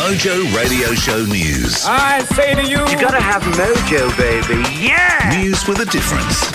Mojo Radio Show News. I say to you, You gotta have mojo, baby. Yeah! News with a difference.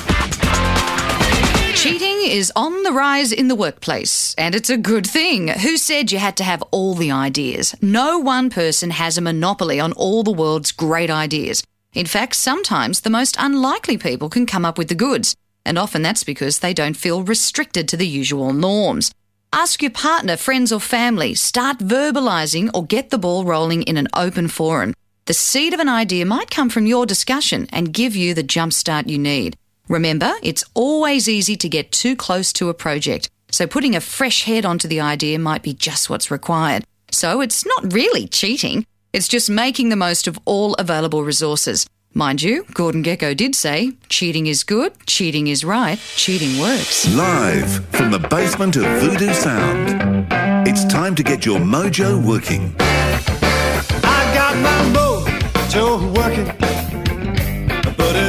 Cheating is on the rise in the workplace, and it's a good thing. Who said you had to have all the ideas? No one person has a monopoly on all the world's great ideas. In fact, sometimes the most unlikely people can come up with the goods, and often that's because they don't feel restricted to the usual norms. Ask your partner, friends, or family. Start verbalizing or get the ball rolling in an open forum. The seed of an idea might come from your discussion and give you the jumpstart you need. Remember, it's always easy to get too close to a project, so putting a fresh head onto the idea might be just what's required. So it's not really cheating, it's just making the most of all available resources. Mind you, Gordon Gekko did say, cheating is good, cheating is right, cheating works. Live from the basement of Voodoo Sound. It's time to get your mojo working. I got my mojo working, but it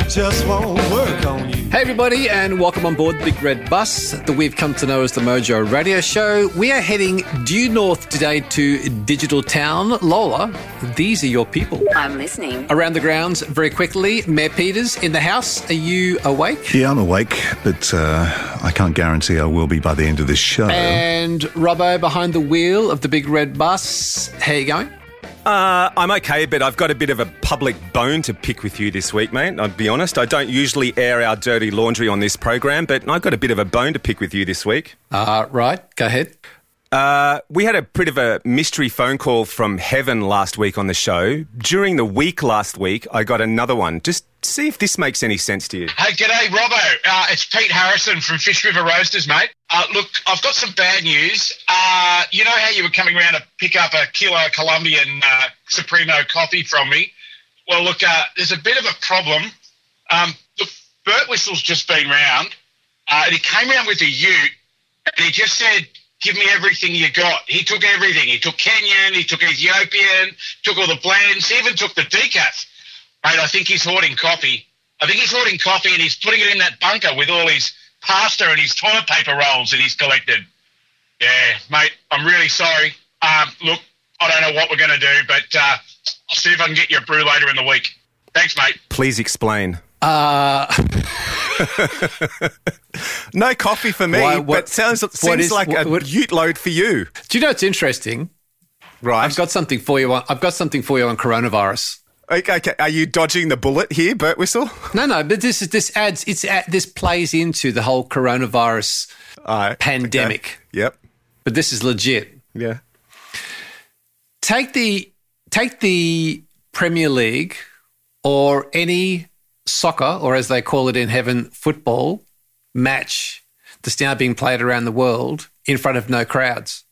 just won't work on you. Hey, everybody, and welcome on board the Big Red Bus that we've come to know as the Mojo Radio Show. We are heading due north today to Digital Town. Lola, these are your people. I'm listening. Around the grounds, very quickly, Mayor Peters in the house. Are you awake? Yeah, I'm awake, but uh, I can't guarantee I will be by the end of this show. And Robbo behind the wheel of the Big Red Bus. How you going? Uh, I'm okay, but I've got a bit of a public bone to pick with you this week, mate. I'll be honest. I don't usually air our dirty laundry on this program, but I've got a bit of a bone to pick with you this week. Uh, right, go ahead. Uh, we had a bit of a mystery phone call from heaven last week on the show. During the week last week, I got another one. Just see if this makes any sense to you. Hey, g'day, Robbo. Uh, it's Pete Harrison from Fish River Roasters, mate. Uh, look, I've got some bad news. Uh, you know how you were coming around to pick up a kilo Colombian uh, Supremo coffee from me? Well, look, there's a bit of a problem. Um, look, Bert Whistle's just been round, and he came round with a ute, and he just said, give me everything you got. He took everything. He took Kenyan, he took Ethiopian, took all the blends, he even took the decaf. Mate, I think he's hoarding coffee. I think he's hoarding coffee and he's putting it in that bunker with all his pasta and his toilet paper rolls that he's collected. Yeah, mate, I'm really sorry. Um, look, I don't know what we're going to do, but uh, I'll see if I can get you a brew later in the week. Thanks, mate. Please explain. Uh, No coffee for me, Why, what- but sounds what seems is- like a what- ute load for you. do you know what's interesting? Right. I've got something for you. On, I've got something for you on coronavirus. okay, okay, are you dodging the bullet here, Bert Whistle? No, no, but this is this adds it's add, this plays into the whole coronavirus right, pandemic. okay. Yep. But this is legit. Yeah. Take the take the Premier League or any soccer or as they call it in heaven football match that's now being played around the world in front of no crowds.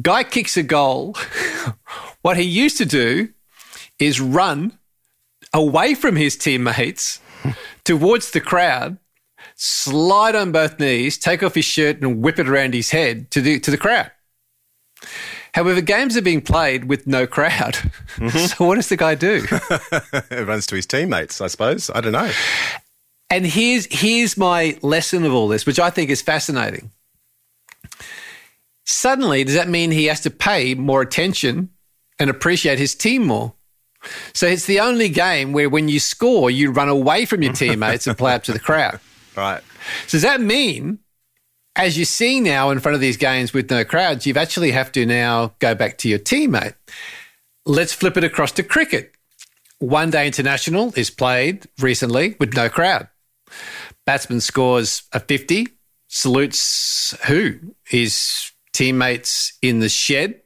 Guy kicks a goal. what he used to do is run away from his teammates towards the crowd, slide on both knees, take off his shirt and whip it around his head to the to the crowd. However, games are being played with no crowd. Mm-hmm. so what does the guy do? runs to his teammates, I suppose. I don't know. And here's here's my lesson of all this, which I think is fascinating. Suddenly, does that mean he has to pay more attention and appreciate his team more? So it's the only game where when you score, you run away from your teammates and play up to the crowd. Right. So does that mean, as you see now in front of these games with no crowds, you've actually have to now go back to your teammate? Let's flip it across to cricket. One day international is played recently with no crowd. Batsman scores a 50, salutes who? His teammates in the shed.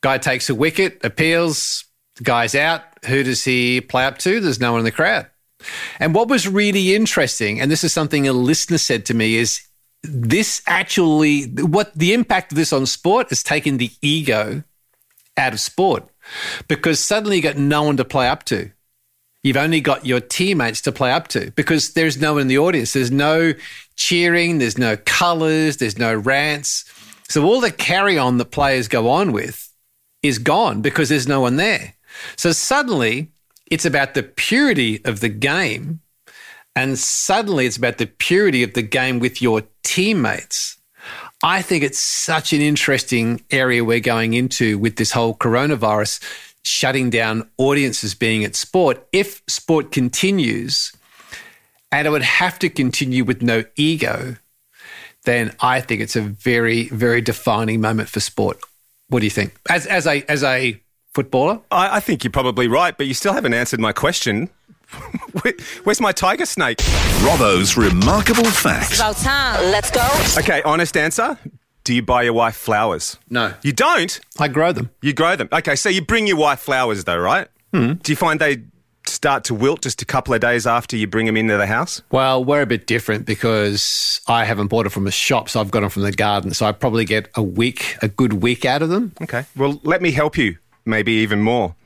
Guy takes a wicket, appeals, the guy's out. Who does he play up to? There's no one in the crowd. And what was really interesting, and this is something a listener said to me, is this actually, what the impact of this on sport has taken the ego out of sport because suddenly you got no one to play up to. You've only got your teammates to play up to because there's no one in the audience. There's no cheering, there's no colors, there's no rants. So all the carry on that players go on with is gone because there's no one there. So suddenly it's about the purity of the game. And suddenly it's about the purity of the game with your teammates. I think it's such an interesting area we're going into with this whole coronavirus shutting down audiences being at sport. If sport continues, and it would have to continue with no ego, then I think it's a very, very defining moment for sport. What do you think? As, as a as a footballer, I, I think you're probably right, but you still haven't answered my question. Where- Where's my tiger snake? Robbo's remarkable facts. About time. Let's go. Okay, honest answer. Do you buy your wife flowers? no, You don't? I grow them. You grow them. Okay, so you bring your wife flowers though, right? Hmm. Do you find they start to wilt just a couple of days after you bring them into the house? Well, we're a bit different because I haven't bought it from a shop, so I've got them from the garden. So I probably get a week, a good week out of them. Okay. Well, let me help you, maybe even more.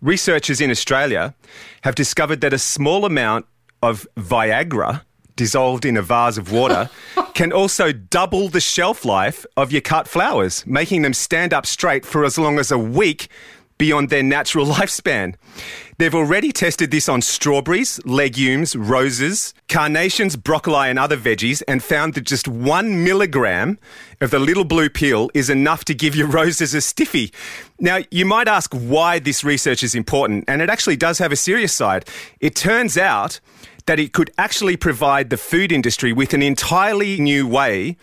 Researchers in Australia have discovered that a small amount of Viagra dissolved in a vase of water can also double the shelf life of your cut flowers, making them stand up straight for as long as a week beyond their natural lifespan. They've already tested this on strawberries, legumes, roses, carnations, broccoli, and other veggies, and found that just one milligram of the little blue pill is enough to give your roses a stiffy. Now, you might ask why this research is important, and it actually does have a serious side. It turns out that it could actually provide the food industry with an entirely new way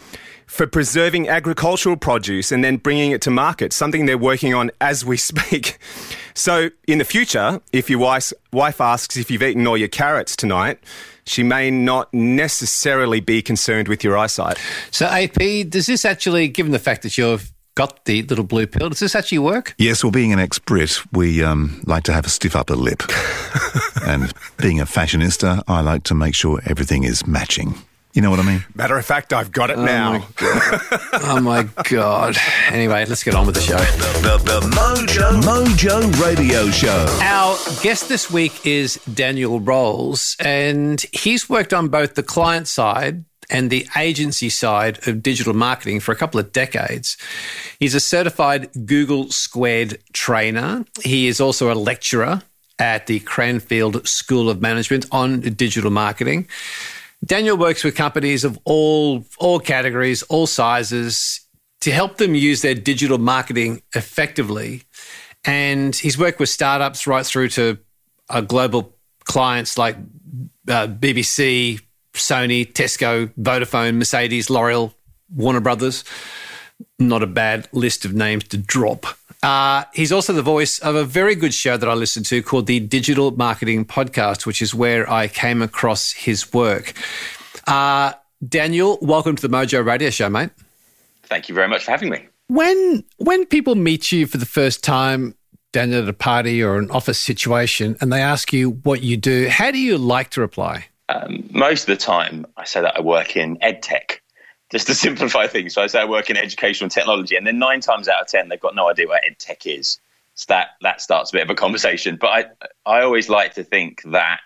for preserving agricultural produce and then bringing it to market, something they're working on as we speak. So, in the future, if your wife, wife asks if you've eaten all your carrots tonight, she may not necessarily be concerned with your eyesight. So, AP, does this actually, given the fact that you've got the little blue pill, does this actually work? Yes, well, being an ex-Brit, we um, like to have a stiff upper lip. and being a fashionista, I like to make sure everything is matching. You know what I mean? Matter of fact, I've got it oh now. Oh my God. Anyway, let's get on with the show. The, the Mojo Mojo Radio Show. Our guest this week is Daniel Rowles, and he's worked on both the client side and the agency side of digital marketing for a couple of decades. He's a certified Google Squared trainer. He is also a lecturer at the Cranfield School of Management on digital marketing. Daniel works with companies of all all categories, all sizes to help them use their digital marketing effectively. And he's worked with startups right through to uh, global clients like uh, BBC, Sony, Tesco, Vodafone, Mercedes, L'Oreal, Warner Brothers. Not a bad list of names to drop. Uh, he's also the voice of a very good show that I listen to called the Digital Marketing Podcast, which is where I came across his work. Uh, Daniel, welcome to the Mojo Radio Show, mate. Thank you very much for having me. When when people meet you for the first time, Daniel, at a party or an office situation, and they ask you what you do, how do you like to reply? Um, most of the time, I say that I work in ed tech, just to simplify things. So I say I work in educational technology, and then nine times out of ten, they've got no idea what ed tech is. So that that starts a bit of a conversation. But I I always like to think that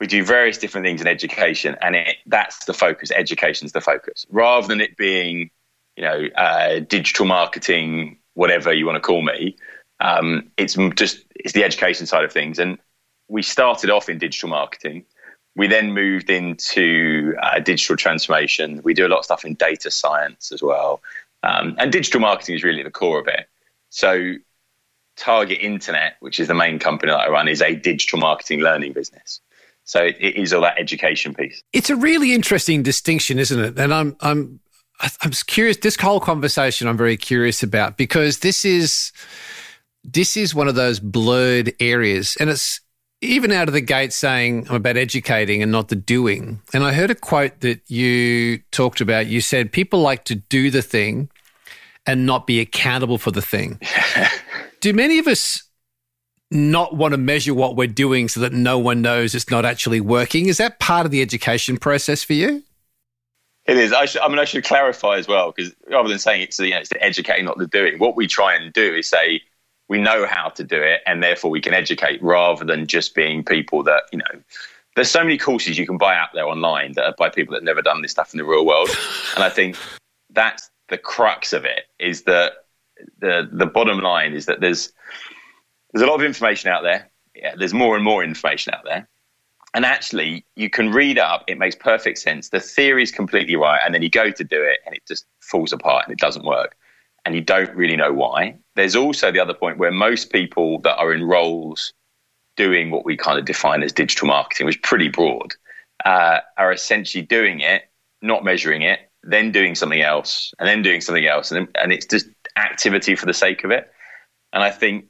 we do various different things in education, and it that's the focus. Education's the focus, rather than it being, you know, uh, digital marketing, whatever you want to call me. Um, it's just it's the education side of things, and we started off in digital marketing. We then moved into uh, digital transformation. We do a lot of stuff in data science as well, um, and digital marketing is really the core of it. So, Target Internet, which is the main company that I run, is a digital marketing learning business. So it, it is all that education piece. It's a really interesting distinction, isn't it? And I'm I'm I'm curious. This whole conversation, I'm very curious about because this is this is one of those blurred areas, and it's even out of the gate saying I'm about educating and not the doing. And I heard a quote that you talked about. You said people like to do the thing and not be accountable for the thing. do many of us not want to measure what we're doing so that no one knows it's not actually working? Is that part of the education process for you? It is. I, should, I mean, I should clarify as well because rather than saying it's, you know, it's the educating, not the doing, what we try and do is say we know how to do it and therefore we can educate rather than just being people that, you know, there's so many courses you can buy out there online that are by people that have never done this stuff in the real world. and I think that's the crux of it is that the, the bottom line is that there's, there's a lot of information out there. Yeah, there's more and more information out there. And actually, you can read up, it makes perfect sense. The theory is completely right. And then you go to do it and it just falls apart and it doesn't work. And you don't really know why. There's also the other point where most people that are in roles doing what we kind of define as digital marketing, which is pretty broad, uh, are essentially doing it, not measuring it, then doing something else, and then doing something else. And, and it's just activity for the sake of it. And I think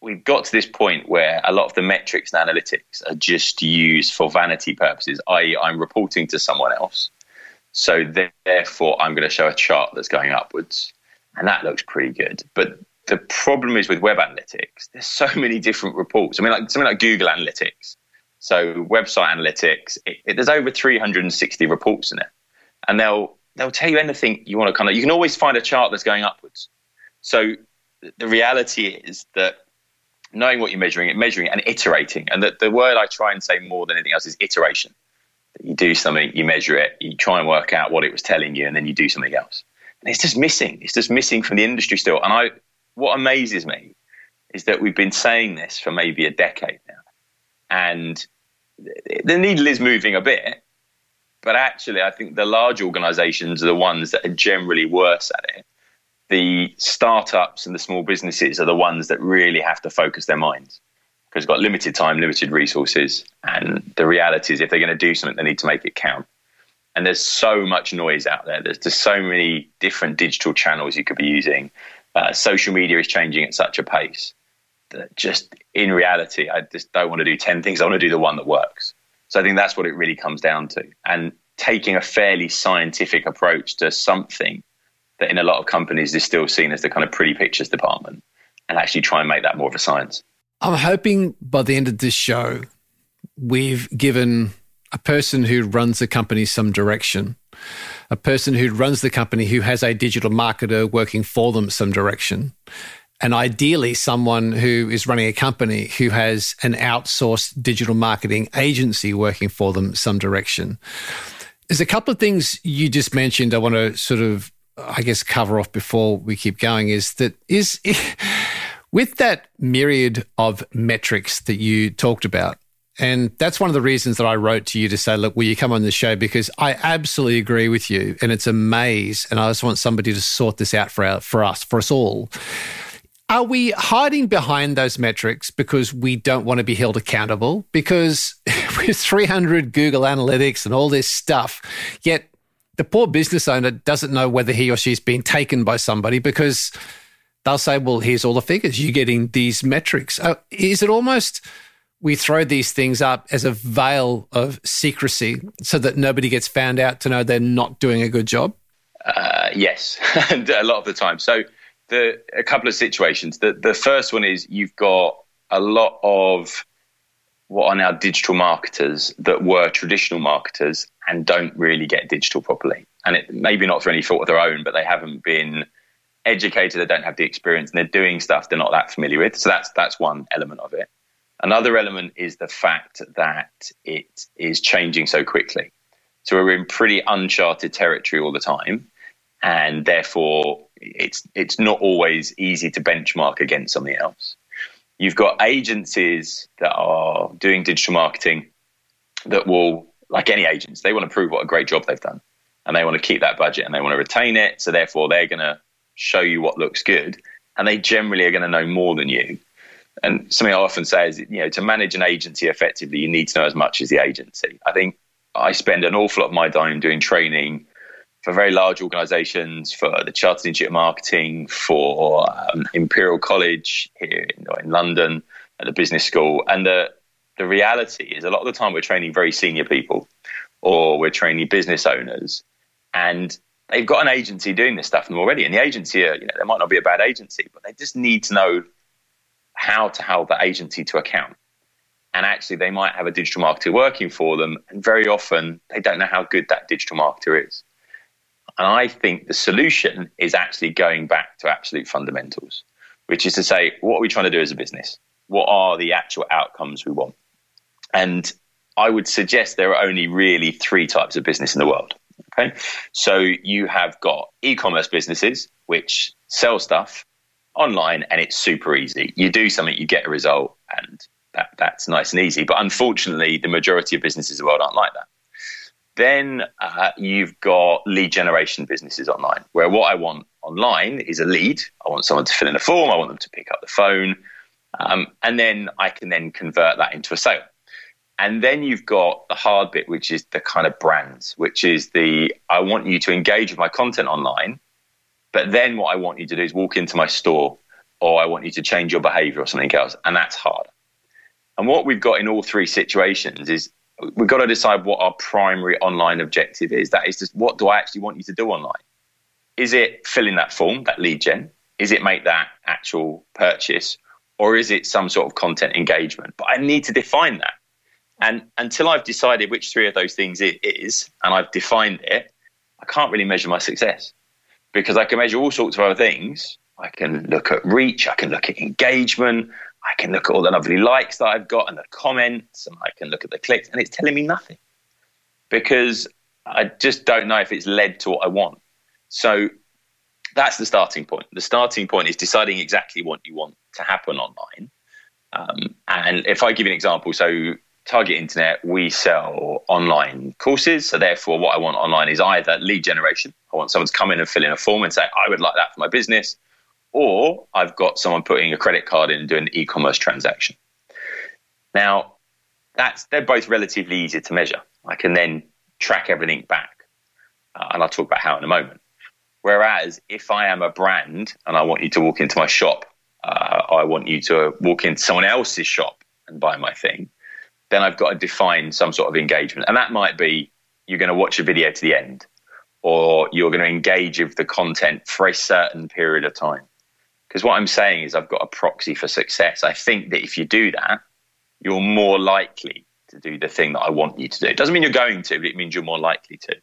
we've got to this point where a lot of the metrics and analytics are just used for vanity purposes, i.e., I'm reporting to someone else. So therefore, I'm going to show a chart that's going upwards. And that looks pretty good. But the problem is with web analytics, there's so many different reports. I mean, like something like Google Analytics. So website analytics, it, it, there's over 360 reports in it. And they'll they'll tell you anything you want to kind of you can always find a chart that's going upwards. So the reality is that knowing what you're measuring, it measuring and iterating. And the, the word I try and say more than anything else is iteration. You do something, you measure it, you try and work out what it was telling you, and then you do something else. And it's just missing. It's just missing from the industry still. And I, what amazes me is that we've been saying this for maybe a decade now, and the needle is moving a bit. But actually, I think the large organisations are the ones that are generally worse at it the startups and the small businesses are the ones that really have to focus their minds because they've got limited time, limited resources. And the reality is, if they're going to do something, they need to make it count. And there's so much noise out there. There's just so many different digital channels you could be using. Uh, social media is changing at such a pace that just in reality, I just don't want to do 10 things. I want to do the one that works. So I think that's what it really comes down to. And taking a fairly scientific approach to something that in a lot of companies is still seen as the kind of pretty pictures department and actually try and make that more of a science. I'm hoping by the end of this show, we've given a person who runs the company some direction, a person who runs the company who has a digital marketer working for them some direction, and ideally someone who is running a company who has an outsourced digital marketing agency working for them some direction. There's a couple of things you just mentioned I want to sort of I guess, cover off before we keep going is that is with that myriad of metrics that you talked about. And that's one of the reasons that I wrote to you to say, look, will you come on the show? Because I absolutely agree with you. And it's a maze. And I just want somebody to sort this out for, our, for us, for us all. Are we hiding behind those metrics because we don't want to be held accountable? Because with 300 Google Analytics and all this stuff, yet the poor business owner doesn't know whether he or she's been taken by somebody because they'll say, well, here's all the figures. You're getting these metrics. Uh, is it almost we throw these things up as a veil of secrecy so that nobody gets found out to know they're not doing a good job? Uh, yes, and a lot of the time. So, the a couple of situations. The the first one is you've got a lot of what are now digital marketers that were traditional marketers and don't really get digital properly. And it maybe not for any fault of their own, but they haven't been educated, they don't have the experience, and they're doing stuff they're not that familiar with. So that's that's one element of it. Another element is the fact that it is changing so quickly. So we're in pretty uncharted territory all the time, and therefore it's it's not always easy to benchmark against something else. You've got agencies that are doing digital marketing that will, like any agents, they want to prove what a great job they've done. And they want to keep that budget and they want to retain it. So therefore, they're going to show you what looks good. And they generally are going to know more than you. And something I often say is, you know, to manage an agency effectively, you need to know as much as the agency. I think I spend an awful lot of my time doing training for very large organizations, for the Chartered Institute of Marketing, for um, Imperial College here in, in, London, at the business school. And the, the reality is, a lot of the time we're training very senior people or we're training business owners. And they've got an agency doing this stuff already. And the agency, are, you know, they might not be a bad agency, but they just need to know how to hold that agency to account. And actually, they might have a digital marketer working for them. And very often, they don't know how good that digital marketer is. And I think the solution is actually going back to absolute fundamentals, which is to say, what are we trying to do as a business? What are the actual outcomes we want? And I would suggest there are only really three types of business in the world. Okay. So you have got e commerce businesses, which sell stuff online and it's super easy. You do something, you get a result, and that, that's nice and easy. But unfortunately, the majority of businesses in the world aren't like that Then uh, you've got lead generation businesses online, where what I want online is a lead. I want someone to fill in a form. I want them to pick up the phone, um, and then I can then convert that into a sale. And then you've got the hard bit, which is the kind of brands, which is the I want you to engage with my content online, but then what I want you to do is walk into my store or I want you to change your behavior or something else. And that's hard. And what we've got in all three situations is we've got to decide what our primary online objective is. That is just what do I actually want you to do online? Is it filling that form, that lead gen? Is it make that actual purchase? Or is it some sort of content engagement? But I need to define that. And until I've decided which three of those things it is, and I've defined it, I can't really measure my success because I can measure all sorts of other things. I can look at reach, I can look at engagement, I can look at all the lovely likes that I've got and the comments, and I can look at the clicks, and it's telling me nothing because I just don't know if it's led to what I want. So that's the starting point. The starting point is deciding exactly what you want to happen online. Um, and if I give you an example, so Target Internet, we sell online courses. So therefore, what I want online is either lead generation. I want someone to come in and fill in a form and say, I would like that for my business. Or I've got someone putting a credit card in and doing an e-commerce transaction. Now, that's they're both relatively easy to measure. I can then track everything back, uh, and I'll talk about how in a moment. Whereas if I am a brand and I want you to walk into my shop, uh, I want you to walk into someone else's shop and buy my thing then I've got to define some sort of engagement. And that might be you're going to watch a video to the end, or you're going to engage with the content for a certain period of time. Because what I'm saying is, I've got a proxy for success. I think that if you do that, you're more likely to do the thing that I want you to do. It doesn't mean you're going to, but it means you're more likely to.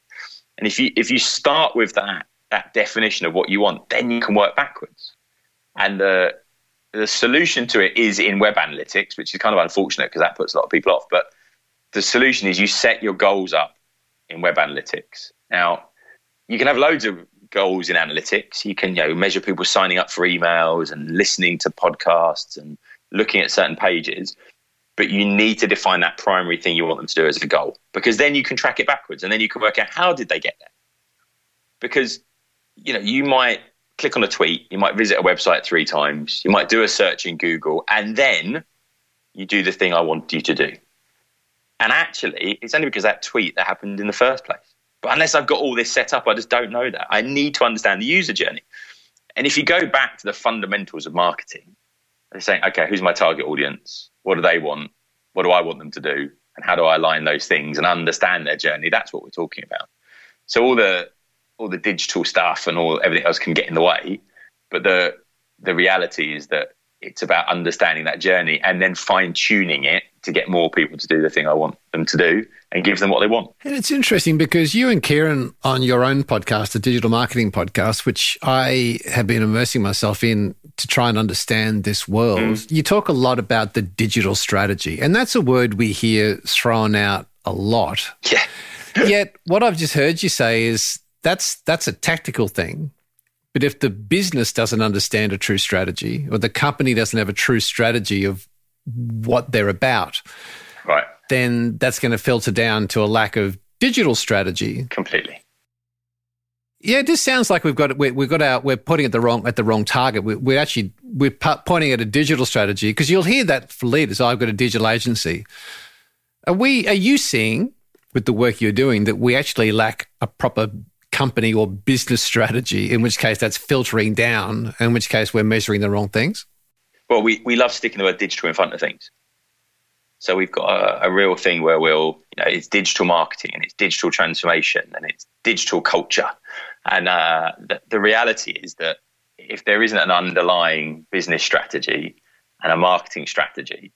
And if you if you start with that that definition of what you want, then you can work backwards. And the the solution to it is in web analytics, which is kind of unfortunate because that puts a lot of people off. But the solution is you set your goals up in web analytics. Now, you can have loads of goals in analytics. You can you know, measure people signing up for emails and listening to podcasts and looking at certain pages. But you need to define that primary thing you want them to do as a goal because then you can track it backwards and then you can work out how did they get there. Because you know you might click on a tweet, you might visit a website three times, you might do a search in Google, and then you do the thing I want you to do. And actually, it's only because that tweet that happened in the first place. But unless I've got all this set up, I just don't know that. I need to understand the user journey. And if you go back to the fundamentals of marketing, they're saying, okay, who's my target audience? What do they want? What do I want them to do? And how do I align those things and understand their journey? That's what we're talking about. So all the all the digital stuff and all everything else can get in the way. But the the reality is that it's about understanding that journey and then fine tuning it to get more people to do the thing I want them to do and give them what they want. And it's interesting because you and Ciaran on your own podcast, the digital marketing podcast, which I have been immersing myself in to try and understand this world, mm. you talk a lot about the digital strategy. And that's a word we hear thrown out a lot. Yeah. Yet what I've just heard you say is that's that's a tactical thing. But if the business doesn't understand a true strategy or the company doesn't have a true strategy of what they're about, right. then that's going to filter down to a lack of digital strategy. Completely. Yeah, this sounds like we've got we, have got our we're pointing at the wrong at the wrong target. We, we're actually we're pointing at a digital strategy because you'll hear that for leaders. Oh, I've got a digital agency. Are we? Are you seeing with the work you're doing that we actually lack a proper company or business strategy, in which case that's filtering down, in which case we're measuring the wrong things? Well, we, we love sticking the word digital in front of things. So we've got a, a real thing where we'll, you know, it's digital marketing and it's digital transformation and it's digital culture. And uh, the, the reality is that if there isn't an underlying business strategy and a marketing strategy,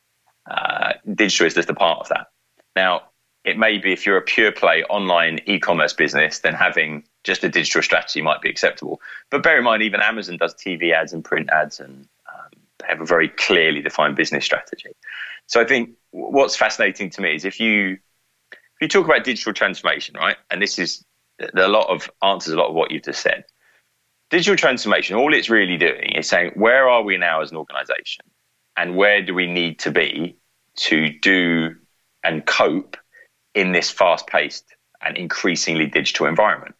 uh, digital is just a part of that. Now, it may be if you're a pure play online e-commerce business, then having just a digital strategy might be acceptable. But bear in mind, even Amazon does TV ads and print ads, and um, they have a very clearly defined business strategy. So I think what's fascinating to me is if you if you talk about digital transformation, right, and this is a lot of answers a lot of what you've just said. Digital transformation, all it's really doing is saying where are we now as an organization, and where do we need to be to do and cope in this fast paced and increasingly digital environment.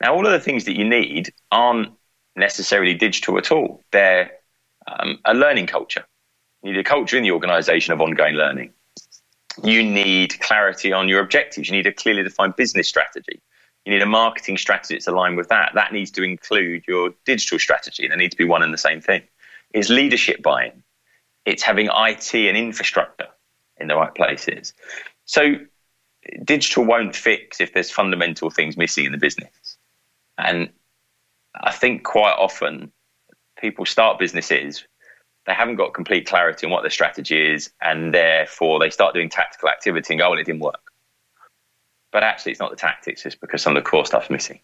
Now, all of the things that you need aren't necessarily digital at all. They're um, a learning culture. You need a culture in the organization of ongoing learning. You need clarity on your objectives. You need a clearly defined business strategy. You need a marketing strategy that's aligned with that. That needs to include your digital strategy. They need to be one and the same thing. It's leadership buying. It's having IT and infrastructure in the right places. So digital won't fix if there's fundamental things missing in the business. And I think quite often people start businesses, they haven't got complete clarity on what their strategy is, and therefore they start doing tactical activity and go, well, it didn't work. But actually, it's not the tactics, it's because some of the core stuff's missing.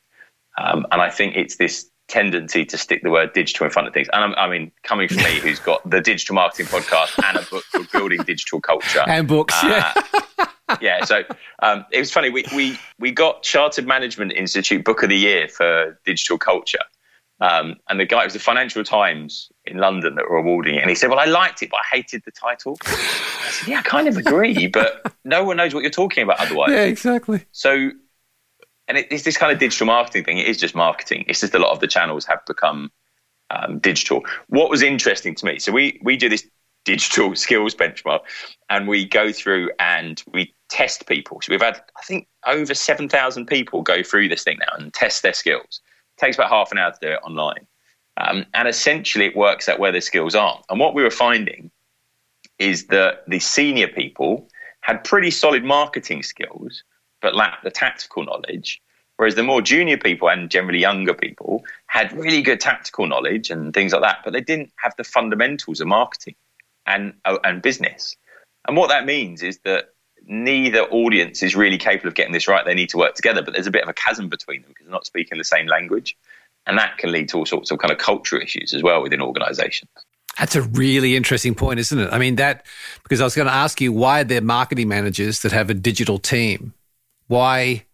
Um, and I think it's this tendency to stick the word digital in front of things. And I mean, coming from me, who's got the digital marketing podcast and a book called Building Digital Culture. And books, uh, yeah. Yeah, so um, it was funny. We, we, we got Chartered Management Institute Book of the Year for digital culture. Um, and the guy, it was the Financial Times in London that were awarding it. And he said, Well, I liked it, but I hated the title. I said, Yeah, I kind of agree, but no one knows what you're talking about otherwise. Yeah, exactly. So, and it, it's this kind of digital marketing thing. It is just marketing. It's just a lot of the channels have become um, digital. What was interesting to me, so we, we do this digital skills benchmark and we go through and we test people. So we've had, I think, over 7,000 people go through this thing now and test their skills. It takes about half an hour to do it online. Um, and essentially, it works out where their skills are. And what we were finding is that the senior people had pretty solid marketing skills, but lacked the tactical knowledge. Whereas the more junior people and generally younger people had really good tactical knowledge and things like that, but they didn't have the fundamentals of marketing and uh, and business. And what that means is that neither audience is really capable of getting this right. They need to work together, but there's a bit of a chasm between them because they're not speaking the same language. And that can lead to all sorts of kind of cultural issues as well within organizations. That's a really interesting point, isn't it? I mean, that, because I was going to ask you why are there marketing managers that have a digital team? Why?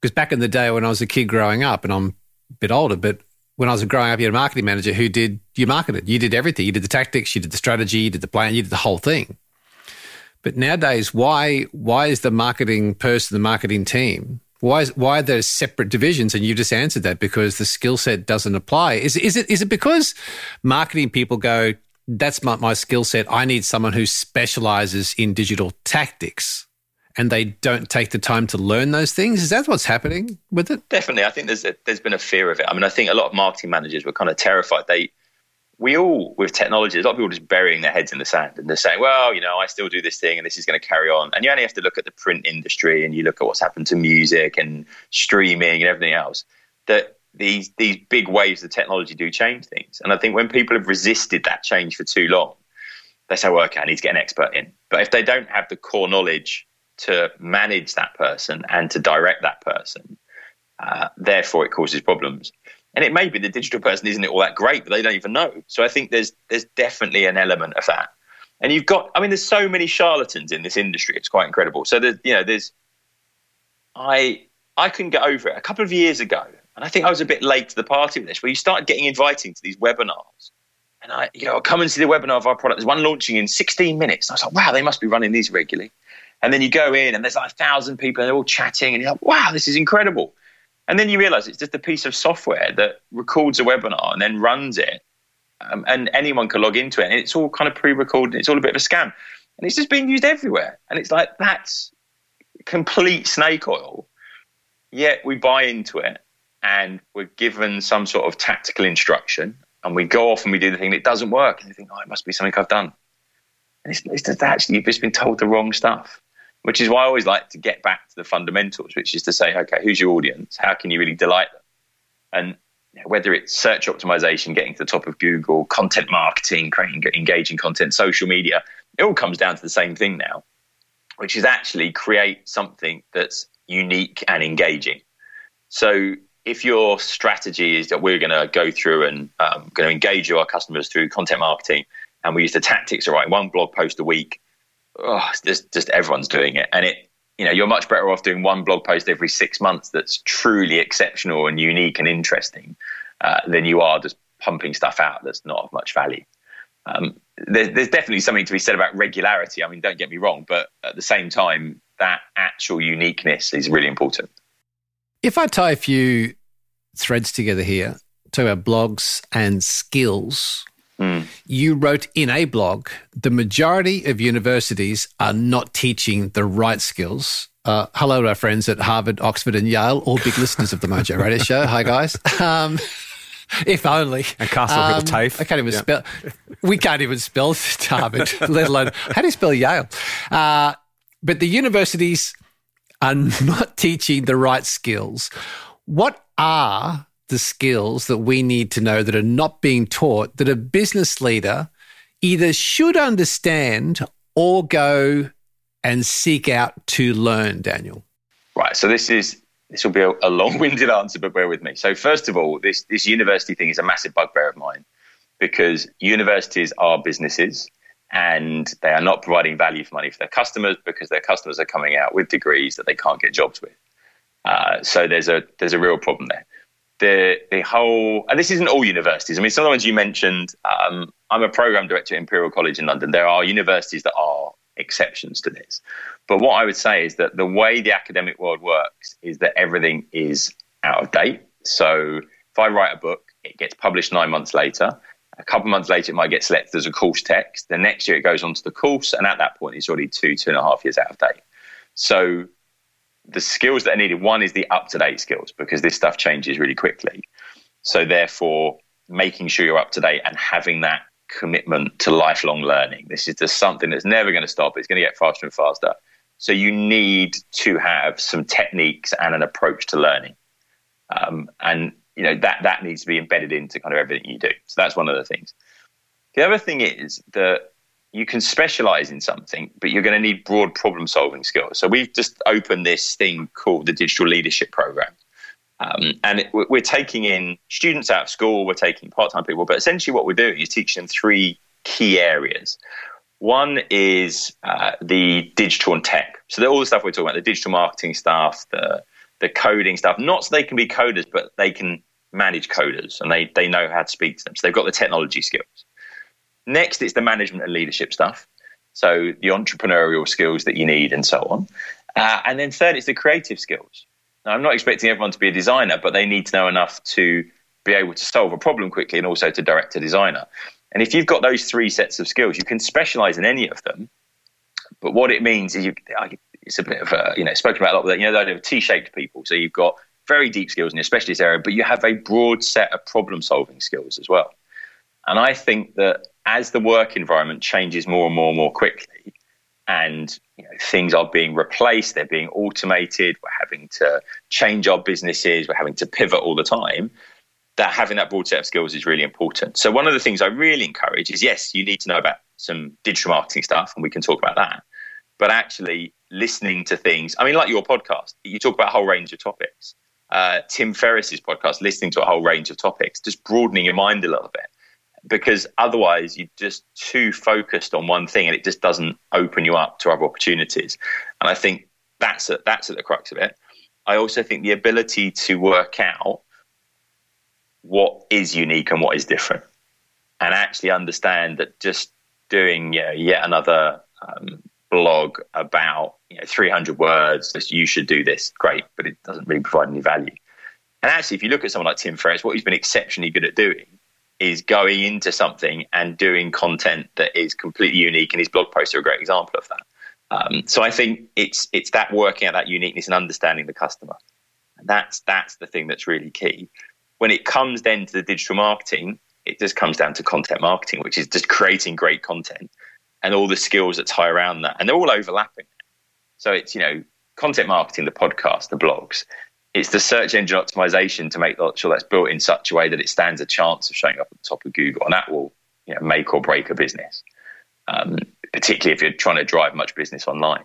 Because back in the day when I was a kid growing up, and I'm a bit older, but when I was growing up, you had a marketing manager who did, you marketed, you did everything. You did the tactics, you did the strategy, you did the plan, you did the whole thing. But nowadays, why why is the marketing person, the marketing team, why is, why are there separate divisions? And you just answered that because the skill set doesn't apply. Is is it is it because marketing people go, that's my, my skill set. I need someone who specializes in digital tactics, and they don't take the time to learn those things. Is that what's happening with it? Definitely, I think there's a, there's been a fear of it. I mean, I think a lot of marketing managers were kind of terrified. They we all, with technology, a lot of people just burying their heads in the sand and they're saying, well, you know, I still do this thing and this is going to carry on. And you only have to look at the print industry and you look at what's happened to music and streaming and everything else, that these, these big waves of technology do change things. And I think when people have resisted that change for too long, they say, well, okay, I need to get an expert in. But if they don't have the core knowledge to manage that person and to direct that person, uh, therefore it causes problems and it may be the digital person isn't it all that great, but they don't even know. So I think there's there's definitely an element of that. And you've got, I mean, there's so many charlatans in this industry. It's quite incredible. So there's, you know, there's, I I couldn't get over it a couple of years ago, and I think I was a bit late to the party with this. Where you started getting inviting to these webinars, and I, you know, I come and see the webinar of our product. There's one launching in 16 minutes. And I was like, wow, they must be running these regularly. And then you go in, and there's like a thousand people, and they're all chatting, and you're like, wow, this is incredible. And then you realize it's just a piece of software that records a webinar and then runs it. Um, and anyone can log into it. And it's all kind of pre recorded. It's all a bit of a scam. And it's just being used everywhere. And it's like, that's complete snake oil. Yet we buy into it and we're given some sort of tactical instruction and we go off and we do the thing that doesn't work. And you think, oh, it must be something I've done. And it's, it's just actually, you've just been told the wrong stuff which is why I always like to get back to the fundamentals, which is to say, okay, who's your audience? How can you really delight them? And whether it's search optimization, getting to the top of Google, content marketing, creating engaging content, social media, it all comes down to the same thing now, which is actually create something that's unique and engaging. So if your strategy is that we're going to go through and um, going to engage our customers through content marketing, and we use the tactics of writing one blog post a week, oh, just just everyone's doing it, and it you know you're much better off doing one blog post every six months that's truly exceptional and unique and interesting uh, than you are just pumping stuff out that's not of much value. Um, there's, there's definitely something to be said about regularity. I mean, don't get me wrong, but at the same time, that actual uniqueness is really important. If I tie a few threads together here, talk about blogs and skills, you wrote in a blog the majority of universities are not teaching the right skills. Uh, hello to our friends at Harvard, Oxford, and Yale, all big listeners of the Mojo Radio Show. Hi, guys. Um, if only. And Castle Hill Um, TAFE. I can't even spell. We can't even spell Harvard, let alone how do you spell Yale? Uh, but the universities are not teaching the right skills. What are the skills that we need to know that are not being taught that a business leader either should understand or go and seek out to learn, Daniel? Right. So this is this will be a, a long-winded answer, but bear with me. So first of all, this this university thing is a massive bugbear of mine because universities are businesses and they are not providing value for money for their customers because their customers are coming out with degrees that they can't get jobs with. Uh, so there's a there's a real problem there. The the whole and this isn't all universities. I mean, some of the ones you mentioned. Um, I'm a program director at Imperial College in London. There are universities that are exceptions to this. But what I would say is that the way the academic world works is that everything is out of date. So if I write a book, it gets published nine months later. A couple of months later, it might get selected as a course text. The next year, it goes onto the course, and at that point, it's already two, two and a half years out of date. So the skills that are needed, one is the up to date skills because this stuff changes really quickly. So therefore, making sure you're up to date and having that commitment to lifelong learning. This is just something that's never going to stop. It's going to get faster and faster. So you need to have some techniques and an approach to learning, um, and you know that that needs to be embedded into kind of everything you do. So that's one of the things. The other thing is that you can specialize in something, but you're going to need broad problem solving skills. So we've just opened this thing called the Digital Leadership Program. Um, and it, we're taking in students out of school, we're taking part time people, but essentially what we're doing is teaching them three key areas. One is uh, the digital and tech. So all the stuff we're talking about, the digital marketing stuff, the the coding stuff, not so they can be coders, but they can manage coders and they, they know how to speak to them. So they've got the technology skills. Next, it's the management and leadership stuff. So the entrepreneurial skills that you need and so on. Uh, and then third, it's the creative skills. Now, I'm not expecting everyone to be a designer, but they need to know enough to be able to solve a problem quickly and also to direct a designer. And if you've got those three sets of skills, you can specialize in any of them. But what it means is you, it's a bit of a, you know, spoken about a lot, but you know, the idea of T-shaped people. So you've got very deep skills in your specialist area, but you have a broad set of problem solving skills as well. And I think that as the work environment changes more and more and more quickly, and you know, things are being replaced, they're being automated, we're having to change our businesses, we're having to pivot all the time. That having that broad set of skills is really important. So one of the things I really encourage is yes, you need to know about some digital marketing stuff, and we can talk about that. But actually, listening to things. I mean, like your podcast, you talk about a whole range of topics. Uh, Tim Ferriss's podcast, listening to a whole range of topics, just broadening your mind a little bit because otherwise you're just too focused on one thing and it just doesn't open you up to other opportunities. And I think that's at, that's at the crux of it. I also think the ability to work out what is unique and what is different and actually understand that just doing you know, yet another um, blog about you know, 300 words, you should do this, great, but it doesn't really provide any value. And actually, if you look at someone like Tim Ferriss, what he's been exceptionally good at doing is going into something and doing content that is completely unique, and his blog posts are a great example of that. Um, so I think it's it's that working out that uniqueness and understanding the customer. And that's that's the thing that's really key. When it comes then to the digital marketing, it just comes down to content marketing, which is just creating great content and all the skills that tie around that, and they're all overlapping. So it's you know content marketing, the podcast, the blogs. It's the search engine optimization to make sure that's built in such a way that it stands a chance of showing up at the top of Google, and that will you know, make or break a business. Um, particularly if you're trying to drive much business online.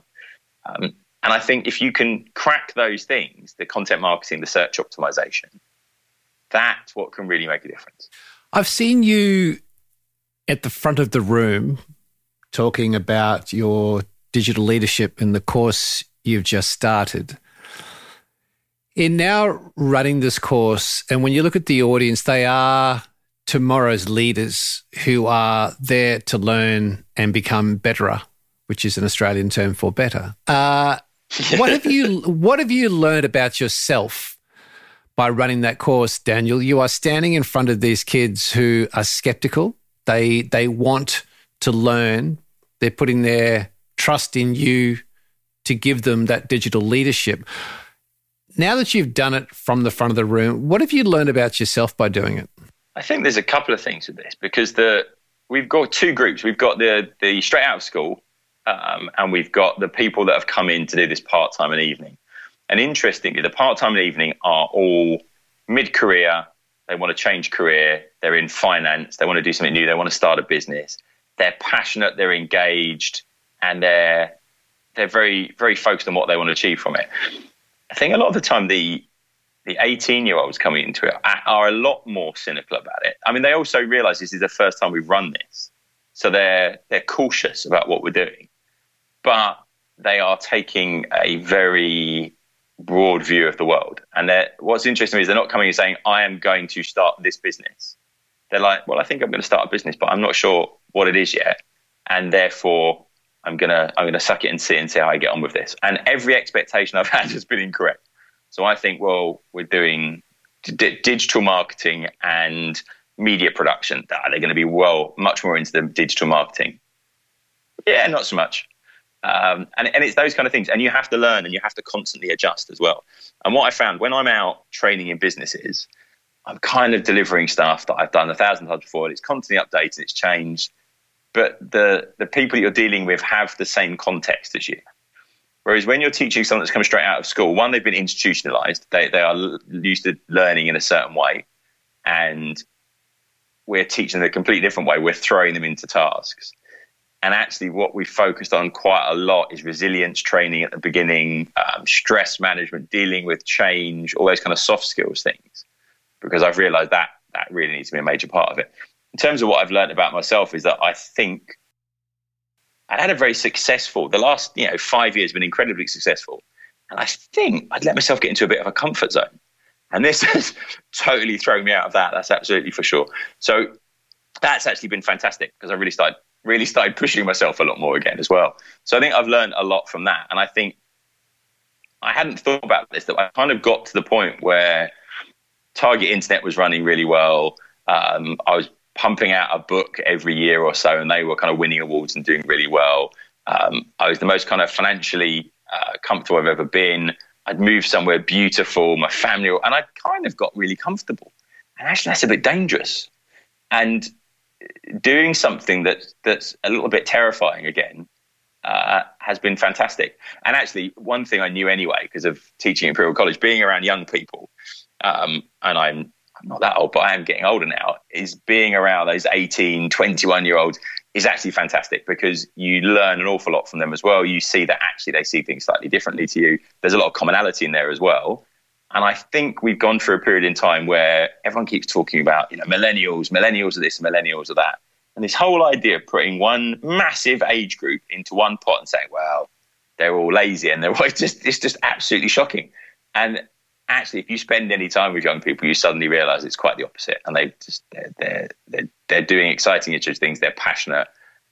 Um, and I think if you can crack those things, the content marketing, the search optimization, that's what can really make a difference. I've seen you at the front of the room talking about your digital leadership in the course you've just started. In now running this course, and when you look at the audience, they are tomorrow's leaders who are there to learn and become betterer, which is an Australian term for better. Uh, what have you What have you learned about yourself by running that course, Daniel? You are standing in front of these kids who are skeptical. They they want to learn. They're putting their trust in you to give them that digital leadership. Now that you've done it from the front of the room, what have you learned about yourself by doing it? I think there's a couple of things with this because the we've got two groups. We've got the the straight out of school, um, and we've got the people that have come in to do this part time and evening. And interestingly, the part time and evening are all mid career. They want to change career. They're in finance. They want to do something new. They want to start a business. They're passionate. They're engaged, and they're they're very very focused on what they want to achieve from it. I think a lot of the time the the 18 year olds coming into it are a lot more cynical about it. I mean, they also realize this is the first time we've run this. So they're, they're cautious about what we're doing. But they are taking a very broad view of the world. And what's interesting is they're not coming and saying, I am going to start this business. They're like, well, I think I'm going to start a business, but I'm not sure what it is yet. And therefore, I'm gonna I'm gonna suck it and see and see how I get on with this. And every expectation I've had has been incorrect. So I think, well, we're doing d- digital marketing and media production. Are they're going to be well much more into the digital marketing? Yeah, not so much. Um, and, and it's those kind of things. And you have to learn and you have to constantly adjust as well. And what I found when I'm out training in businesses, I'm kind of delivering stuff that I've done a thousand times before. And it's constantly updated, it's changed. But the, the people you're dealing with have the same context as you. Whereas when you're teaching someone that's come straight out of school, one, they've been institutionalized. They, they are used to learning in a certain way. And we're teaching them a completely different way. We're throwing them into tasks. And actually, what we focused on quite a lot is resilience training at the beginning, um, stress management, dealing with change, all those kind of soft skills things. Because I've realized that that really needs to be a major part of it. In terms of what I've learned about myself, is that I think I'd had a very successful, the last, you know, five years have been incredibly successful. And I think I'd let myself get into a bit of a comfort zone. And this has totally thrown me out of that. That's absolutely for sure. So that's actually been fantastic because I really started really started pushing myself a lot more again as well. So I think I've learned a lot from that. And I think I hadn't thought about this, that I kind of got to the point where Target Internet was running really well. Um, I was pumping out a book every year or so, and they were kind of winning awards and doing really well. Um, I was the most kind of financially uh, comfortable I've ever been. I'd moved somewhere beautiful, my family, and I kind of got really comfortable. And actually, that's a bit dangerous. And doing something that's that's a little bit terrifying again uh, has been fantastic. And actually, one thing I knew anyway because of teaching Imperial College, being around young people, um, and I'm I'm not that old, but I am getting older now, is being around those 18, 21 year olds is actually fantastic because you learn an awful lot from them as well. You see that actually they see things slightly differently to you. There's a lot of commonality in there as well. And I think we've gone through a period in time where everyone keeps talking about, you know, millennials, millennials are this, millennials are that. And this whole idea of putting one massive age group into one pot and saying, well, they're all lazy and they're just, it's just absolutely shocking. And actually, if you spend any time with young people, you suddenly realize it's quite the opposite. And they just they're they're they're, they're doing exciting, interesting things. They're passionate,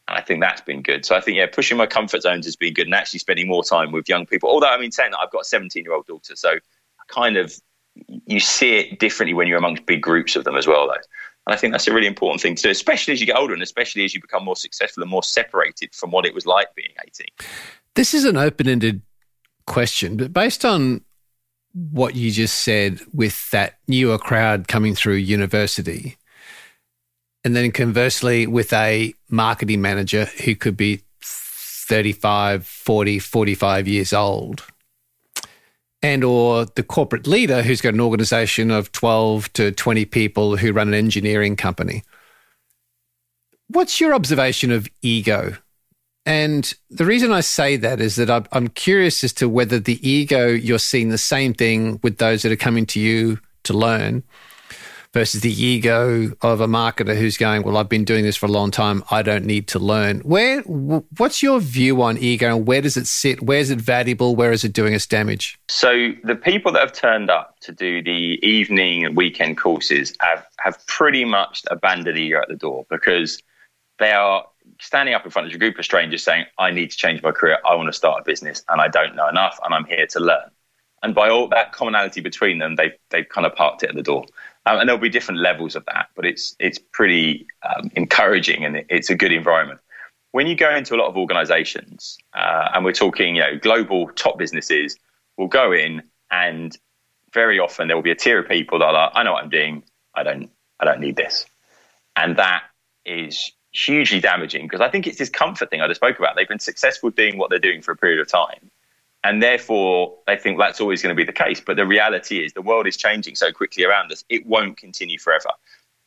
and I think that's been good. So I think yeah, pushing my comfort zones has been good, and actually spending more time with young people. Although I mean, saying that I've got a 17 year old daughter, so kind of you see it differently when you're amongst big groups of them as well, though. And I think that's a really important thing to do, especially as you get older and especially as you become more successful and more separated from what it was like being 18. This is an open ended question, but based on what you just said with that newer crowd coming through university. And then conversely, with a marketing manager who could be 35, 40, 45 years old. And or the corporate leader who's got an organization of 12 to 20 people who run an engineering company. What's your observation of ego and the reason I say that is that I'm curious as to whether the ego, you're seeing the same thing with those that are coming to you to learn versus the ego of a marketer who's going, well, I've been doing this for a long time. I don't need to learn. Where, what's your view on ego and where does it sit? Where is it valuable? Where is it doing us damage? So the people that have turned up to do the evening and weekend courses have, have pretty much abandoned ego at the door because they are standing up in front of a group of strangers saying, I need to change my career. I want to start a business and I don't know enough and I'm here to learn. And by all that commonality between them, they've, they've kind of parked it at the door. Um, and there'll be different levels of that, but it's, it's pretty um, encouraging and it's a good environment. When you go into a lot of organizations, uh, and we're talking, you know, global top businesses will go in and very often there will be a tier of people that are like, I know what I'm doing. I don't, I don't need this. And that is hugely damaging because I think it's this comfort thing I just spoke about. They've been successful doing what they're doing for a period of time. And therefore, they think that's always going to be the case. But the reality is, the world is changing so quickly around us, it won't continue forever.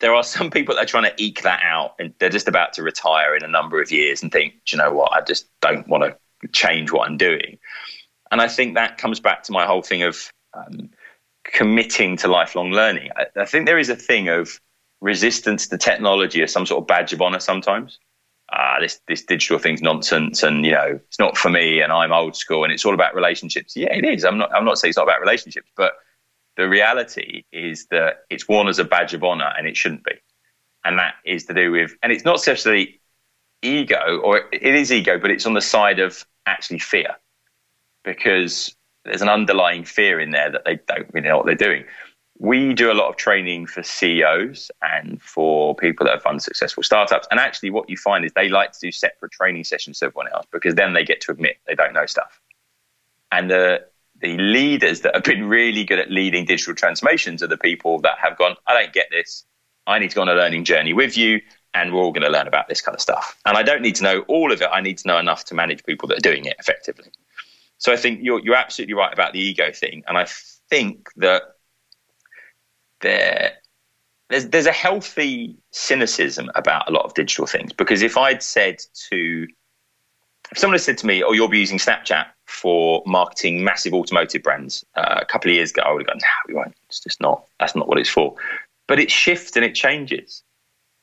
There are some people that are trying to eke that out and they're just about to retire in a number of years and think, you know what, I just don't want to change what I'm doing. And I think that comes back to my whole thing of um, committing to lifelong learning. I, I think there is a thing of resistance to technology as some sort of badge of honor sometimes. Ah, this this digital thing's nonsense, and you know it's not for me, and I'm old school, and it's all about relationships. Yeah, it is. I'm not. I'm not saying it's not about relationships, but the reality is that it's worn as a badge of honor, and it shouldn't be. And that is to do with, and it's not necessarily ego, or it is ego, but it's on the side of actually fear, because there's an underlying fear in there that they don't really know what they're doing. We do a lot of training for CEOs and for people that have run successful startups. And actually, what you find is they like to do separate training sessions to everyone else because then they get to admit they don't know stuff. And the the leaders that have been really good at leading digital transformations are the people that have gone, I don't get this. I need to go on a learning journey with you, and we're all going to learn about this kind of stuff. And I don't need to know all of it. I need to know enough to manage people that are doing it effectively. So I think you're you're absolutely right about the ego thing, and I think that there there's there's a healthy cynicism about a lot of digital things because if I'd said to if someone had said to me, "Oh, you'll be using Snapchat for marketing massive automotive brands," uh, a couple of years ago, I would have gone, "No, we won't. It's just not. That's not what it's for." But it shifts and it changes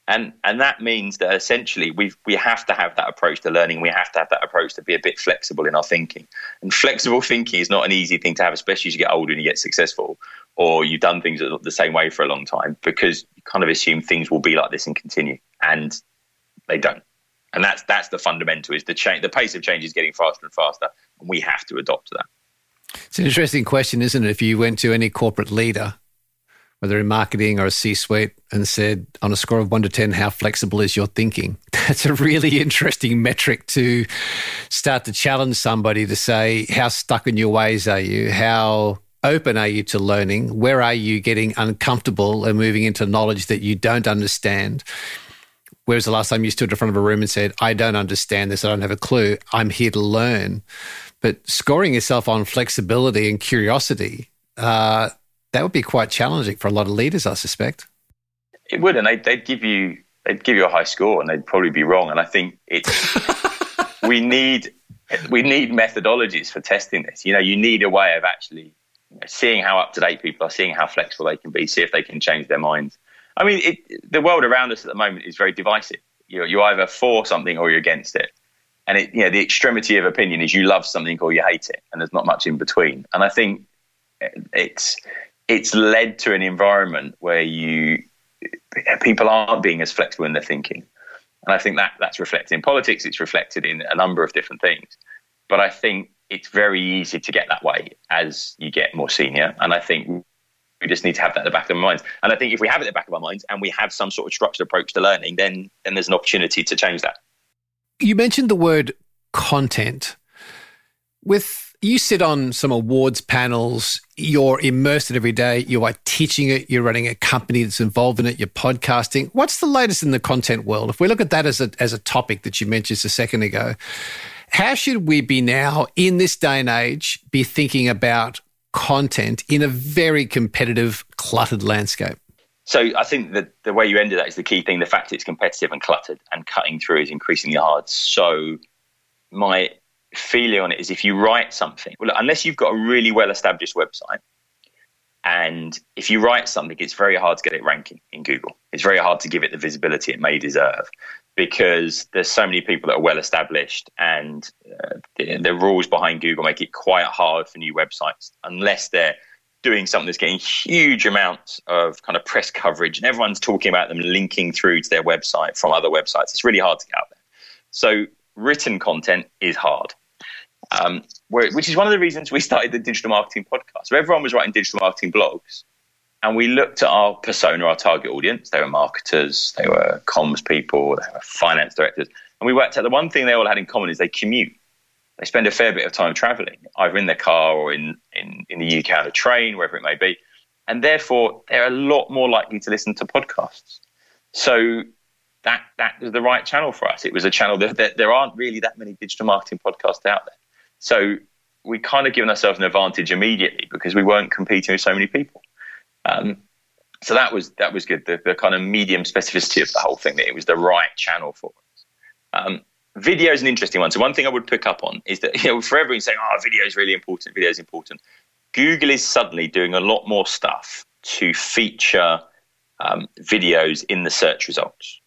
and and that means that essentially we we have to have that approach to learning. We have to have that approach to be a bit flexible in our thinking. And flexible thinking is not an easy thing to have, especially as you get older and you get successful, or you've done things the same way for a long time, because you kind of assume things will be like this and continue, and they don't. And that's that's the fundamental is the change. The pace of change is getting faster and faster, and we have to adopt to that. It's an interesting question, isn't it? If you went to any corporate leader whether in marketing or a C suite, and said, on a score of one to 10, how flexible is your thinking? That's a really interesting metric to start to challenge somebody to say, how stuck in your ways are you? How open are you to learning? Where are you getting uncomfortable and moving into knowledge that you don't understand? Whereas the last time you stood in front of a room and said, I don't understand this, I don't have a clue, I'm here to learn. But scoring yourself on flexibility and curiosity, uh, that would be quite challenging for a lot of leaders, I suspect. It would, and they'd, they'd give you they'd give you a high score, and they'd probably be wrong. And I think it's we need we need methodologies for testing this. You know, you need a way of actually seeing how up to date people are, seeing how flexible they can be, see if they can change their minds. I mean, it, the world around us at the moment is very divisive. You're, you're either for something or you're against it. And it, you know, the extremity of opinion is you love something or you hate it, and there's not much in between. And I think it's it's led to an environment where you people aren't being as flexible in their thinking. And I think that that's reflected in politics, it's reflected in a number of different things. But I think it's very easy to get that way as you get more senior. And I think we just need to have that at the back of our minds. And I think if we have it at the back of our minds and we have some sort of structured approach to learning, then then there's an opportunity to change that. You mentioned the word content. With you sit on some awards panels, you're immersed in every day, you are teaching it, you're running a company that's involved in it, you're podcasting. What's the latest in the content world? If we look at that as a, as a topic that you mentioned just a second ago, how should we be now in this day and age be thinking about content in a very competitive, cluttered landscape? So I think that the way you ended that is the key thing. The fact it's competitive and cluttered and cutting through is increasingly hard. So my feeling on it is if you write something, well, unless you've got a really well established website, and if you write something, it's very hard to get it ranking in Google. It's very hard to give it the visibility it may deserve because there's so many people that are well established, and uh, the, the rules behind Google make it quite hard for new websites unless they're doing something that's getting huge amounts of kind of press coverage and everyone's talking about them linking through to their website from other websites. It's really hard to get out there. So written content is hard. Um, where, which is one of the reasons we started the digital marketing podcast. So everyone was writing digital marketing blogs, and we looked at our persona, our target audience. They were marketers, they were comms people, they were finance directors, and we worked out the one thing they all had in common is they commute. They spend a fair bit of time traveling, either in their car or in, in, in the UK on a train, wherever it may be. And therefore, they're a lot more likely to listen to podcasts. So that that was the right channel for us. It was a channel that, that there aren't really that many digital marketing podcasts out there. So we kind of given ourselves an advantage immediately because we weren't competing with so many people. Um, so that was that was good. The, the, kind of medium specificity of the whole thing that it was the right channel for us. Um, video is an interesting one. So one thing I would pick up on is that you know for everyone saying, "Oh, video is really important. Video is important." Google is suddenly doing a lot more stuff to feature um, videos in the search results.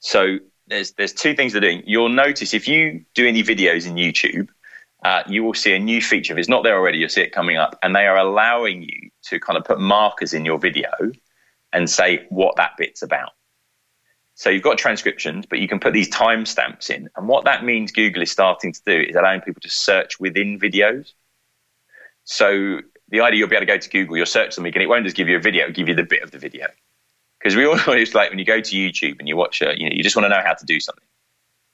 So there's there's two things they're doing. You'll notice if you do any videos in YouTube, uh, you will see a new feature. If it's not there already, you'll see it coming up, and they are allowing you to kind of put markers in your video and say what that bit's about. So you've got transcriptions, but you can put these timestamps in. And what that means Google is starting to do is allowing people to search within videos. So the idea you'll be able to go to Google, you'll search something, and it won't just give you a video, it'll give you the bit of the video. Because we all know it's like when you go to YouTube and you watch, a, you know, you just want to know how to do something.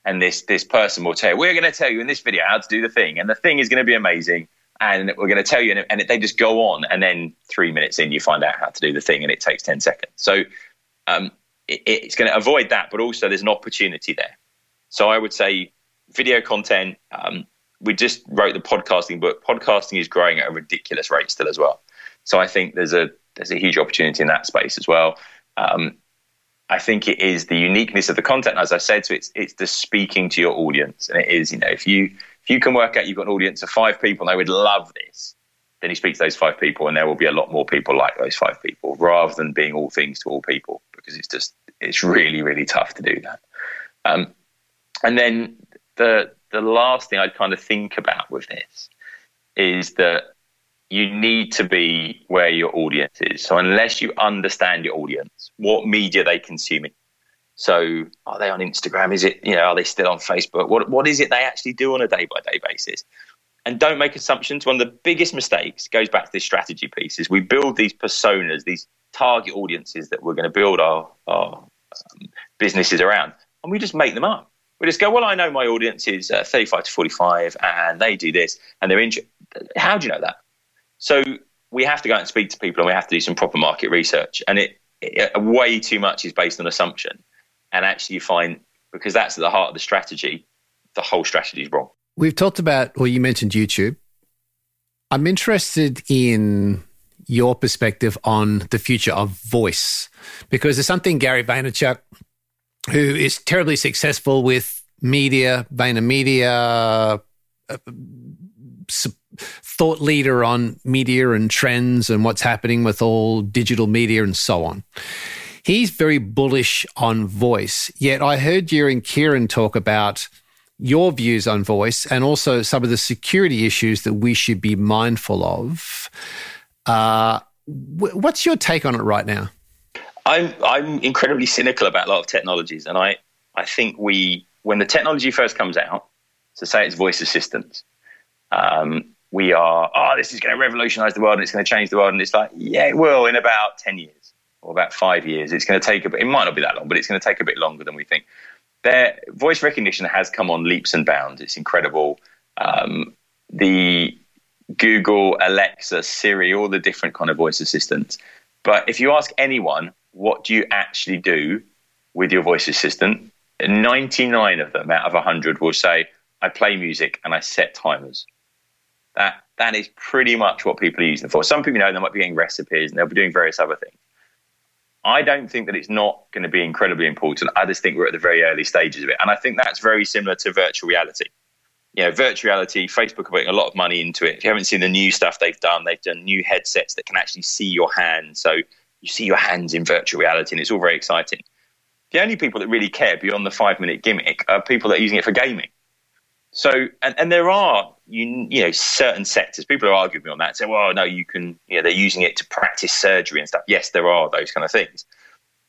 And this this person will tell you, we're going to tell you in this video how to do the thing, and the thing is going to be amazing, and we're going to tell you, and, and they just go on, and then three minutes in, you find out how to do the thing, and it takes ten seconds. So um, it, it's going to avoid that, but also there's an opportunity there. So I would say video content. Um, we just wrote the podcasting book. Podcasting is growing at a ridiculous rate still as well. So I think there's a there's a huge opportunity in that space as well. Um, I think it is the uniqueness of the content, as I said. So it's it's the speaking to your audience, and it is you know if you if you can work out you've got an audience of five people and they would love this, then you speak to those five people, and there will be a lot more people like those five people, rather than being all things to all people, because it's just it's really really tough to do that. Um, and then the the last thing I'd kind of think about with this is that you need to be where your audience is. So unless you understand your audience, what media they consuming. So are they on Instagram? Is it you know are they still on Facebook? What what is it they actually do on a day by day basis? And don't make assumptions. One of the biggest mistakes goes back to this strategy piece: is we build these personas, these target audiences that we're going to build our, our um, businesses around, and we just make them up. We just go, well, I know my audience is uh, 35 to 45, and they do this, and they're in. How do you know that? So we have to go out and speak to people and we have to do some proper market research. And it, it way too much is based on assumption. And actually, you find because that's at the heart of the strategy, the whole strategy is wrong. We've talked about, or you mentioned YouTube. I'm interested in your perspective on the future of voice because there's something Gary Vaynerchuk, who is terribly successful with media, VaynerMedia, uh, thought leader on media and trends and what's happening with all digital media and so on. He's very bullish on voice. Yet I heard you and Ciaran talk about your views on voice and also some of the security issues that we should be mindful of. Uh, what's your take on it right now? I'm I'm incredibly cynical about a lot of technologies, and I I think we when the technology first comes out, so say it's voice assistants, um, we are, oh, this is going to revolutionize the world and it's going to change the world. And it's like, yeah, it will in about 10 years or about five years. It's going to take a bit, it might not be that long, but it's going to take a bit longer than we think. Their voice recognition has come on leaps and bounds. It's incredible. Um, the Google, Alexa, Siri, all the different kind of voice assistants. But if you ask anyone, what do you actually do with your voice assistant? 99 of them out of 100 will say, I play music and I set timers. That that is pretty much what people are using it for. Some people know they might be getting recipes and they'll be doing various other things. I don't think that it's not going to be incredibly important. I just think we're at the very early stages of it. And I think that's very similar to virtual reality. You know, virtual reality, Facebook are putting a lot of money into it. If you haven't seen the new stuff they've done, they've done new headsets that can actually see your hands. So you see your hands in virtual reality, and it's all very exciting. The only people that really care beyond the five minute gimmick are people that are using it for gaming. So, and, and there are you, you know certain sectors. People are arguing me on that. Say, well, no, you can. You know, they're using it to practice surgery and stuff. Yes, there are those kind of things,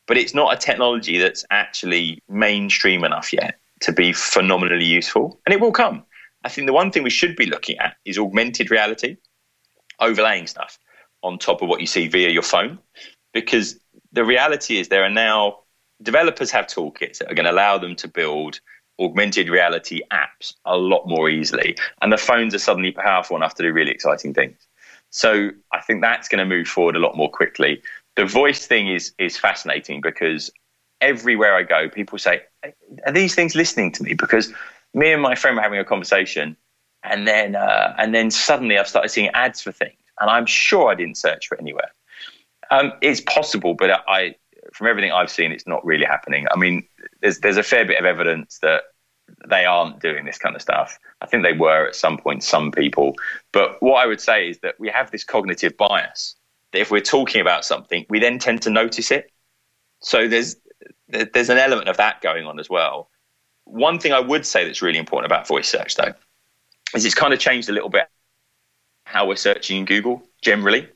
but it's not a technology that's actually mainstream enough yet to be phenomenally useful, and it will come. I think the one thing we should be looking at is augmented reality, overlaying stuff on top of what you see via your phone, because the reality is there are now developers have toolkits that are going to allow them to build augmented reality apps a lot more easily, and the phones are suddenly powerful enough to do really exciting things. So I think that's going to move forward a lot more quickly. The voice thing is is fascinating because everywhere I go, people say, "Are these things listening to me?" Because me and my friend were having a conversation, and then uh, and then suddenly I've started seeing ads for things, and I'm sure I didn't search for it anywhere. Um, it's possible, but I, from everything I've seen, it's not really happening. I mean, there's there's a fair bit of evidence that they aren't doing this kind of stuff. I think they were at some point, some people. But what I would say is that we have this cognitive bias that if we're talking about something, we then tend to notice it. So there's there's an element of that going on as well. One thing I would say that's really important about voice search, though, is it's kind of changed a little bit how we're searching in Google generally.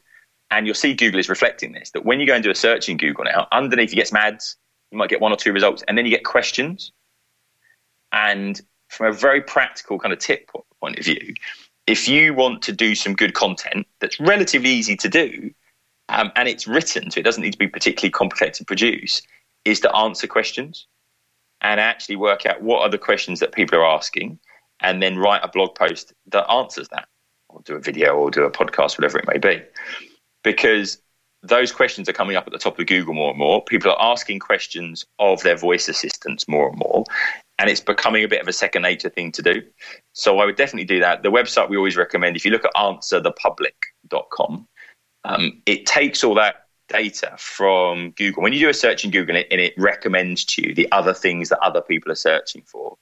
And you'll see Google is reflecting this that when you go and do a search in Google now, underneath you get some ads, you might get one or two results, and then you get questions. And from a very practical kind of tip point of view, if you want to do some good content that's relatively easy to do, um, and it's written, so it doesn't need to be particularly complicated to produce, is to answer questions and actually work out what are the questions that people are asking, and then write a blog post that answers that, or do a video, or do a podcast, whatever it may be, because those questions are coming up at the top of Google more and more. People are asking questions of their voice assistants more and more and it's becoming a bit of a second nature thing to do. So I would definitely do that. The website we always recommend, if you look at answerthepublic.com, um, it takes all that data from Google. When you do a search in Google and it, it recommends to you the other things that other people are searching for,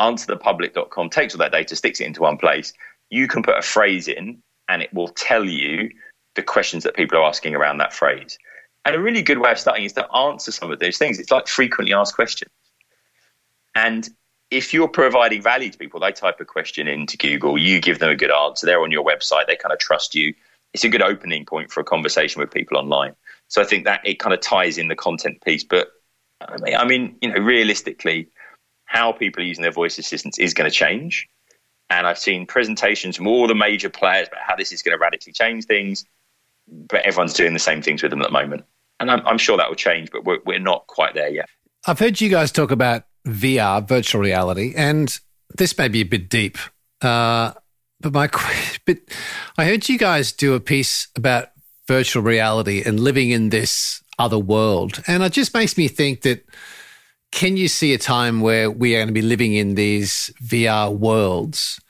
answerthepublic.com takes all that data, sticks it into one place. You can put a phrase in and it will tell you the questions that people are asking around that phrase. And a really good way of starting is to answer some of those things. It's like frequently asked questions. And if you're providing value to people, they type a question into Google, you give them a good answer, they're on your website, they kind of trust you. It's a good opening point for a conversation with people online. So I think that it kind of ties in the content piece. But I mean, you know, realistically, how people are using their voice assistants is going to change. And I've seen presentations from all the major players about how this is going to radically change things. But everyone's doing the same things with them at the moment. And I'm, I'm sure that will change, but we're, we're not quite there yet. I've heard you guys talk about VR, virtual reality, and this may be a bit deep, uh, but my but I heard you guys do a piece about virtual reality and living in this other world, and it just makes me think that can you see a time where we are going to be living in these VR worlds,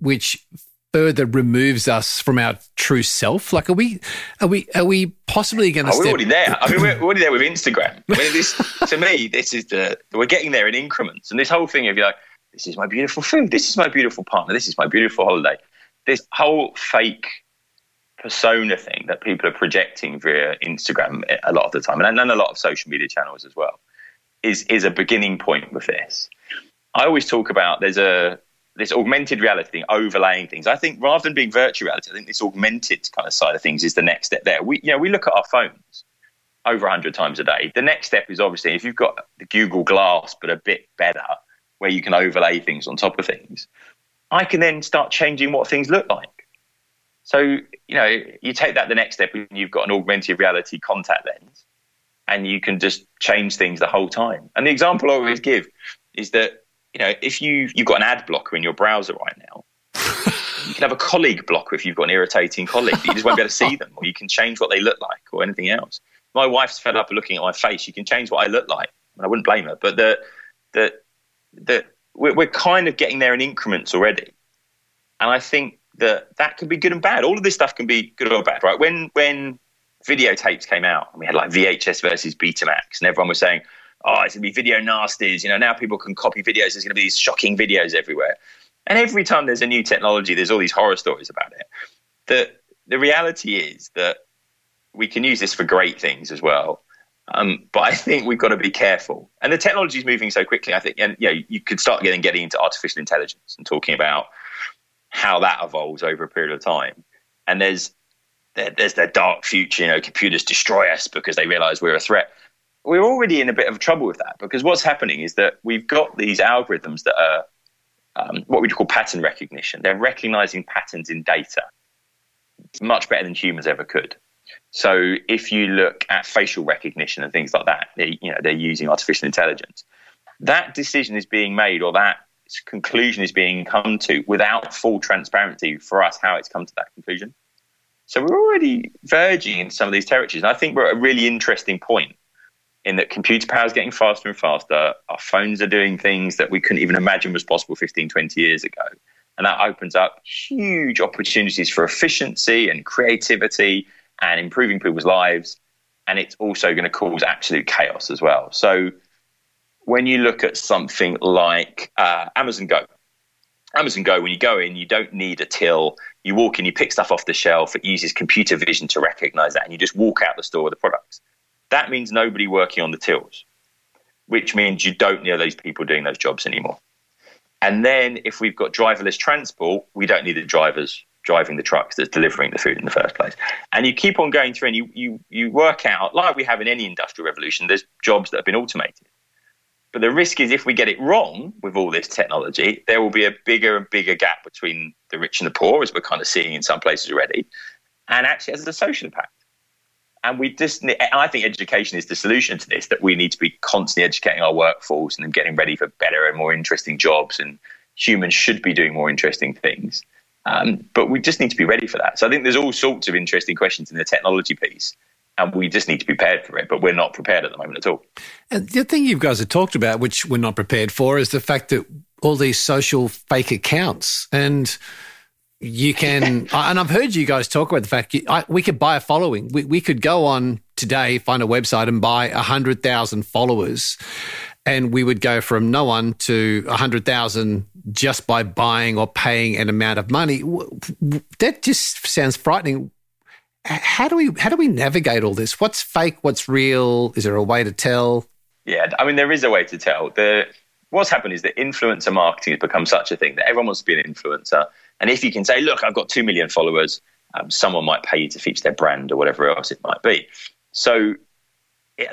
which further removes us from our true self? Like, are we, are we, are we possibly going to? Oh, we're already there. I mean, we're already there with Instagram. I mean, this to me, this is the we're getting there in increments, and this whole thing of you like, this is my beautiful food, this is my beautiful partner, this is my beautiful holiday. This whole fake persona thing that people are projecting via Instagram a lot of the time, and then a lot of social media channels as well, is is a beginning point with this. I always talk about there's a this augmented reality thing, overlaying things. I think rather than being virtual reality, I think this augmented kind of side of things is the next step there. We, you know, we look at our phones over 100 times a day. The next step is obviously if you've got the Google Glass, but a bit better, where you can overlay things on top of things, I can then start changing what things look like. So, you know, you take that the next step and you've got an augmented reality contact lens and you can just change things the whole time. And the example I always give is that you know, if you you've got an ad blocker in your browser right now, you can have a colleague blocker if you've got an irritating colleague. You just won't be able to see them, or you can change what they look like, or anything else. My wife's fed up looking at my face. You can change what I look like. And I wouldn't blame her, but the the the we're, we're kind of getting there in increments already, and I think that that can be good and bad. All of this stuff can be good or bad, right? When when videotapes came out, and we had like VHS versus Betamax, and everyone was saying, oh, it's going to be video nasties. You know, now people can copy videos. There's going to be these shocking videos everywhere. And every time there's a new technology, there's all these horror stories about it. The, the reality is that we can use this for great things as well. Um, but I think we've got to be careful. And the technology is moving so quickly. I think, and you know, you could start getting getting into artificial intelligence and talking about how that evolves over a period of time. And there's there, there's the dark future. You know, computers destroy us because they realize we're a threat we're already in a bit of trouble with that because what's happening is that we've got these algorithms that are um, what we call pattern recognition. They're recognizing patterns in data much better than humans ever could. So if you look at facial recognition and things like that, they, you know, they're using artificial intelligence. That decision is being made, or that conclusion is being come to, without full transparency for us how it's come to that conclusion. So we're already verging in some of these territories, and I think we're at a really interesting point in that computer power is getting faster and faster. Our phones are doing things that we couldn't even imagine was possible 15, 20 years ago. And that opens up huge opportunities for efficiency and creativity and improving people's lives. And it's also going to cause absolute chaos as well. So when you look at something like uh, Amazon Go, Amazon Go, when you go in, you don't need a till. You walk in, you pick stuff off the shelf. It uses computer vision to recognize that, and you just walk out the store with the products. That means nobody working on the tills, which means you don't need those people doing those jobs anymore. And then if we've got driverless transport, we don't need the drivers driving the trucks that's delivering the food in the first place. And you keep on going through and you, you, you work out, like we have in any industrial revolution, there's jobs that have been automated. But the risk is if we get it wrong with all this technology, there will be a bigger and bigger gap between the rich and the poor, as we're kind of seeing in some places already, and actually has a social impact. And we just, I think education is the solution to this. That we need to be constantly educating our workforce and getting ready for better and more interesting jobs. And humans should be doing more interesting things. Um, but we just need to be ready for that. So I think there's all sorts of interesting questions in the technology piece, and we just need to be prepared for it. But we're not prepared at the moment at all. And the thing you guys have talked about, which we're not prepared for, is the fact that all these social fake accounts and you can, and I've heard you guys talk about the fact you, I, we could buy a following. We, we could go on today, find a website, and buy a hundred thousand followers, and we would go from no one to a hundred thousand just by buying or paying an amount of money. That just sounds frightening. How do we how do we navigate all this? What's fake? What's real? Is there a way to tell? Yeah, I mean, there is a way to tell. The what's happened is that influencer marketing has become such a thing that everyone wants to be an influencer. And if you can say, look, I've got two million followers, um, someone might pay you to feature their brand or whatever else it might be. So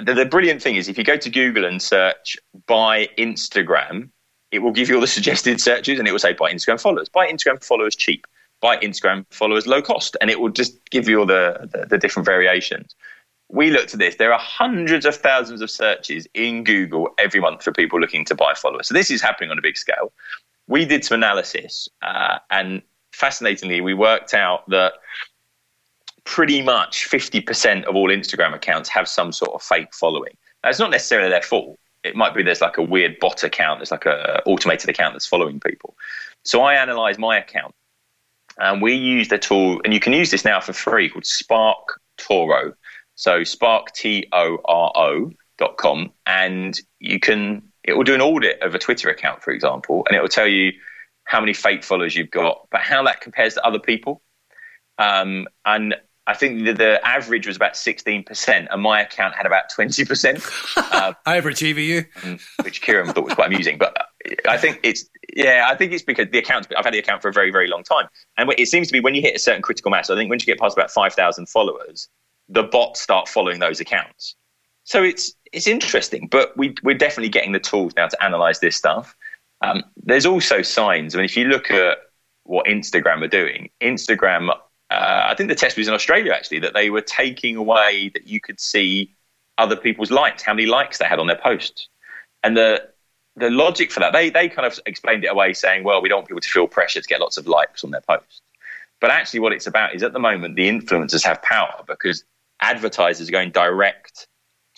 the, the brilliant thing is if you go to Google and search by Instagram, it will give you all the suggested searches and it will say buy Instagram followers. Buy Instagram followers cheap. Buy Instagram followers low cost. And it will just give you all the, the, the different variations. We looked at this. There are hundreds of thousands of searches in Google every month for people looking to buy followers. So this is happening on a big scale. We did some analysis uh, and fascinatingly, we worked out that pretty much 50% of all Instagram accounts have some sort of fake following. Now, it's not necessarily their fault it might be there's like a weird bot account, there's like a automated account that's following people. So I analyze my account, and we use the tool, and you can use this now for free called Spark Toro. So Spark T O R O dot com, and you can it will do an audit of a Twitter account, for example, and it will tell you how many fake followers you've got, but how that compares to other people. Um, and I think the, the, average was about 16%, and my account had about 20%. Uh, Overachiever, you. Um, which Ciaran thought was quite amusing. But I think it's, yeah, I think it's because the account, I've had the account for a very, very long time. And it seems to be when you hit a certain critical mass, I think once you get past about 5,000 followers, the bots start following those accounts. So it's, it's interesting, but we, we're definitely getting the tools now to analyze this stuff. Um, there's also signs. I mean, if you look at what Instagram are doing, Instagram uh, I think the test was in Australia actually that they were taking away that you could see other people's likes, how many likes they had on their posts, and the the logic for that they they kind of explained it away, saying, well, we don't want people to feel pressure to get lots of likes on their posts. But actually, what it's about is at the moment the influencers have power because advertisers are going direct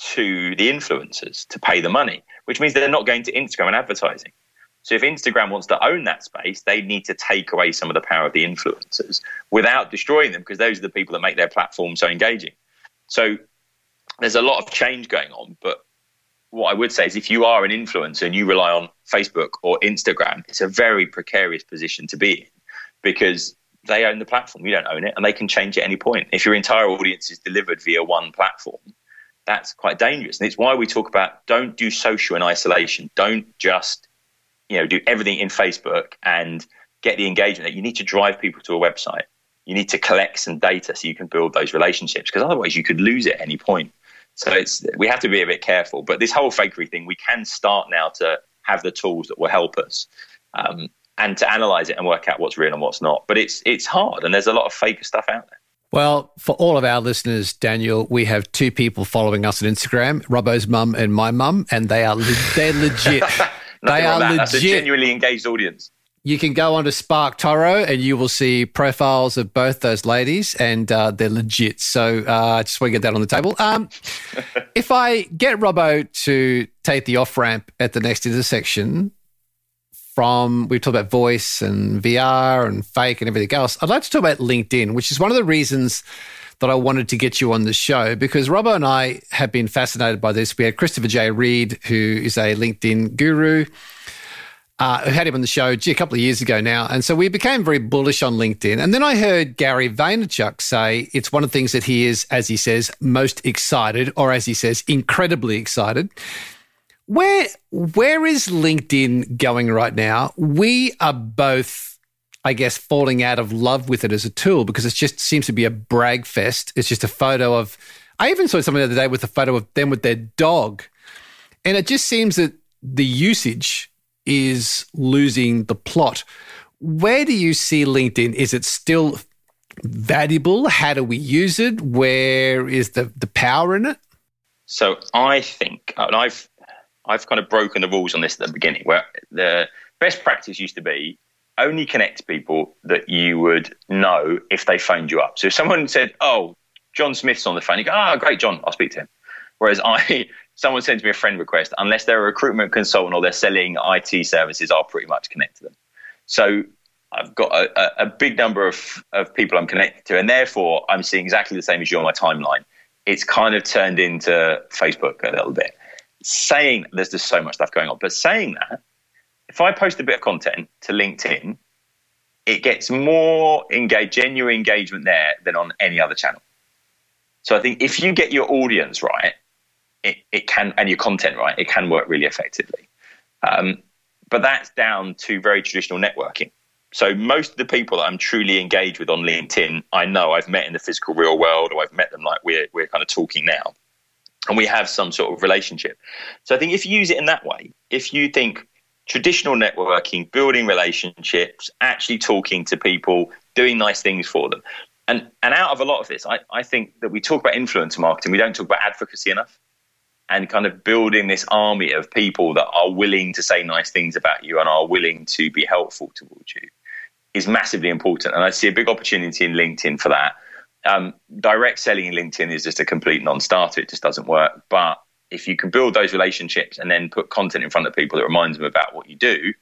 to the influencers to pay the money, which means they're not going to Instagram and advertising. So if Instagram wants to own that space, they need to take away some of the power of the influencers without destroying them because those are the people that make their platform so engaging. So there's a lot of change going on, but what I would say is if you are an influencer and you rely on Facebook or Instagram, it's a very precarious position to be in because they own the platform. You don't own it and they can change at any point. If your entire audience is delivered via one platform, that's quite dangerous. And it's why we talk about don't do social in isolation. Don't just you know, do everything in Facebook and get the engagement. You need to drive people to a website. You need to collect some data so you can build those relationships because otherwise you could lose it at any point. So it's we have to be a bit careful. But this whole fakery thing, we can start now to have the tools that will help us. Um, and to analyze it and work out what's real and what's not. But it's it's hard, and there's a lot of fake stuff out there. Well, for all of our listeners, Daniel, we have two people following us on Instagram, Robbo's mum and my mum, and they are le- they're legit. they are that. That's a genuinely engaged audience. You can go onto SparkToro and you will see profiles of both those ladies, and uh, they're legit. So uh, I just want to get that on the table. Um, if I get Robbo to take the off ramp at the next intersection from, we've talked about voice and VR and fake and everything else, I'd like to talk about LinkedIn, which is one of the reasons that I wanted to get you on the show because Robbo and I have been fascinated by this. We had Christopher J. Reed, who is a LinkedIn guru. Uh, I had him on the show gee, a couple of years ago now. And so we became very bullish on LinkedIn. And then I heard Gary Vaynerchuk say it's one of the things that he is, as he says, most excited, or as he says, incredibly excited. Where where is LinkedIn going right now? We are both, I guess, falling out of love with it as a tool because it just seems to be a brag fest. It's just a photo of I even saw something the other day with a photo of them with their dog. And it just seems that the usage is losing the plot. Where do you see LinkedIn? Is it still valuable? How do we use it? Where is the, the power in it? So I think, and I've I've kind of broken the rules on this at the beginning, where the best practice used to be only connect people that you would know if they phoned you up. So if someone said, "Oh, John Smith's on the phone," you go, "Ah, oh, great, John, I'll speak to him." Whereas I, someone sends me a friend request, unless they're a recruitment consultant or they're selling IT services, I'll pretty much connect to them. So I've got a, a big number of, of people I'm connected to, and therefore I'm seeing exactly the same as you on my timeline. It's kind of turned into Facebook a little bit. Saying there's just so much stuff going on, but saying that, if I post a bit of content to LinkedIn, it gets more engaged, genuine engagement there than on any other channel. So I think if you get your audience right, it, it can and your content right, it can work really effectively. Um, but that's down to very traditional networking. So most of the people that I'm truly engaged with on LinkedIn, I know I've met in the physical real world, or I've met them like we're we're kind of talking now, and we have some sort of relationship. So I think if you use it in that way, if you think traditional networking, building relationships, actually talking to people, doing nice things for them, and and out of a lot of this, I, I think that we talk about influencer marketing, we don't talk about advocacy enough and kind of building this army of people that are willing to say nice things about you and are willing to be helpful towards you is massively important. And I see a big opportunity in LinkedIn for that. Um, direct selling in LinkedIn is just a complete non starter, it just doesn't work. But if you can build those relationships and then put content in front of people that reminds them about what you do,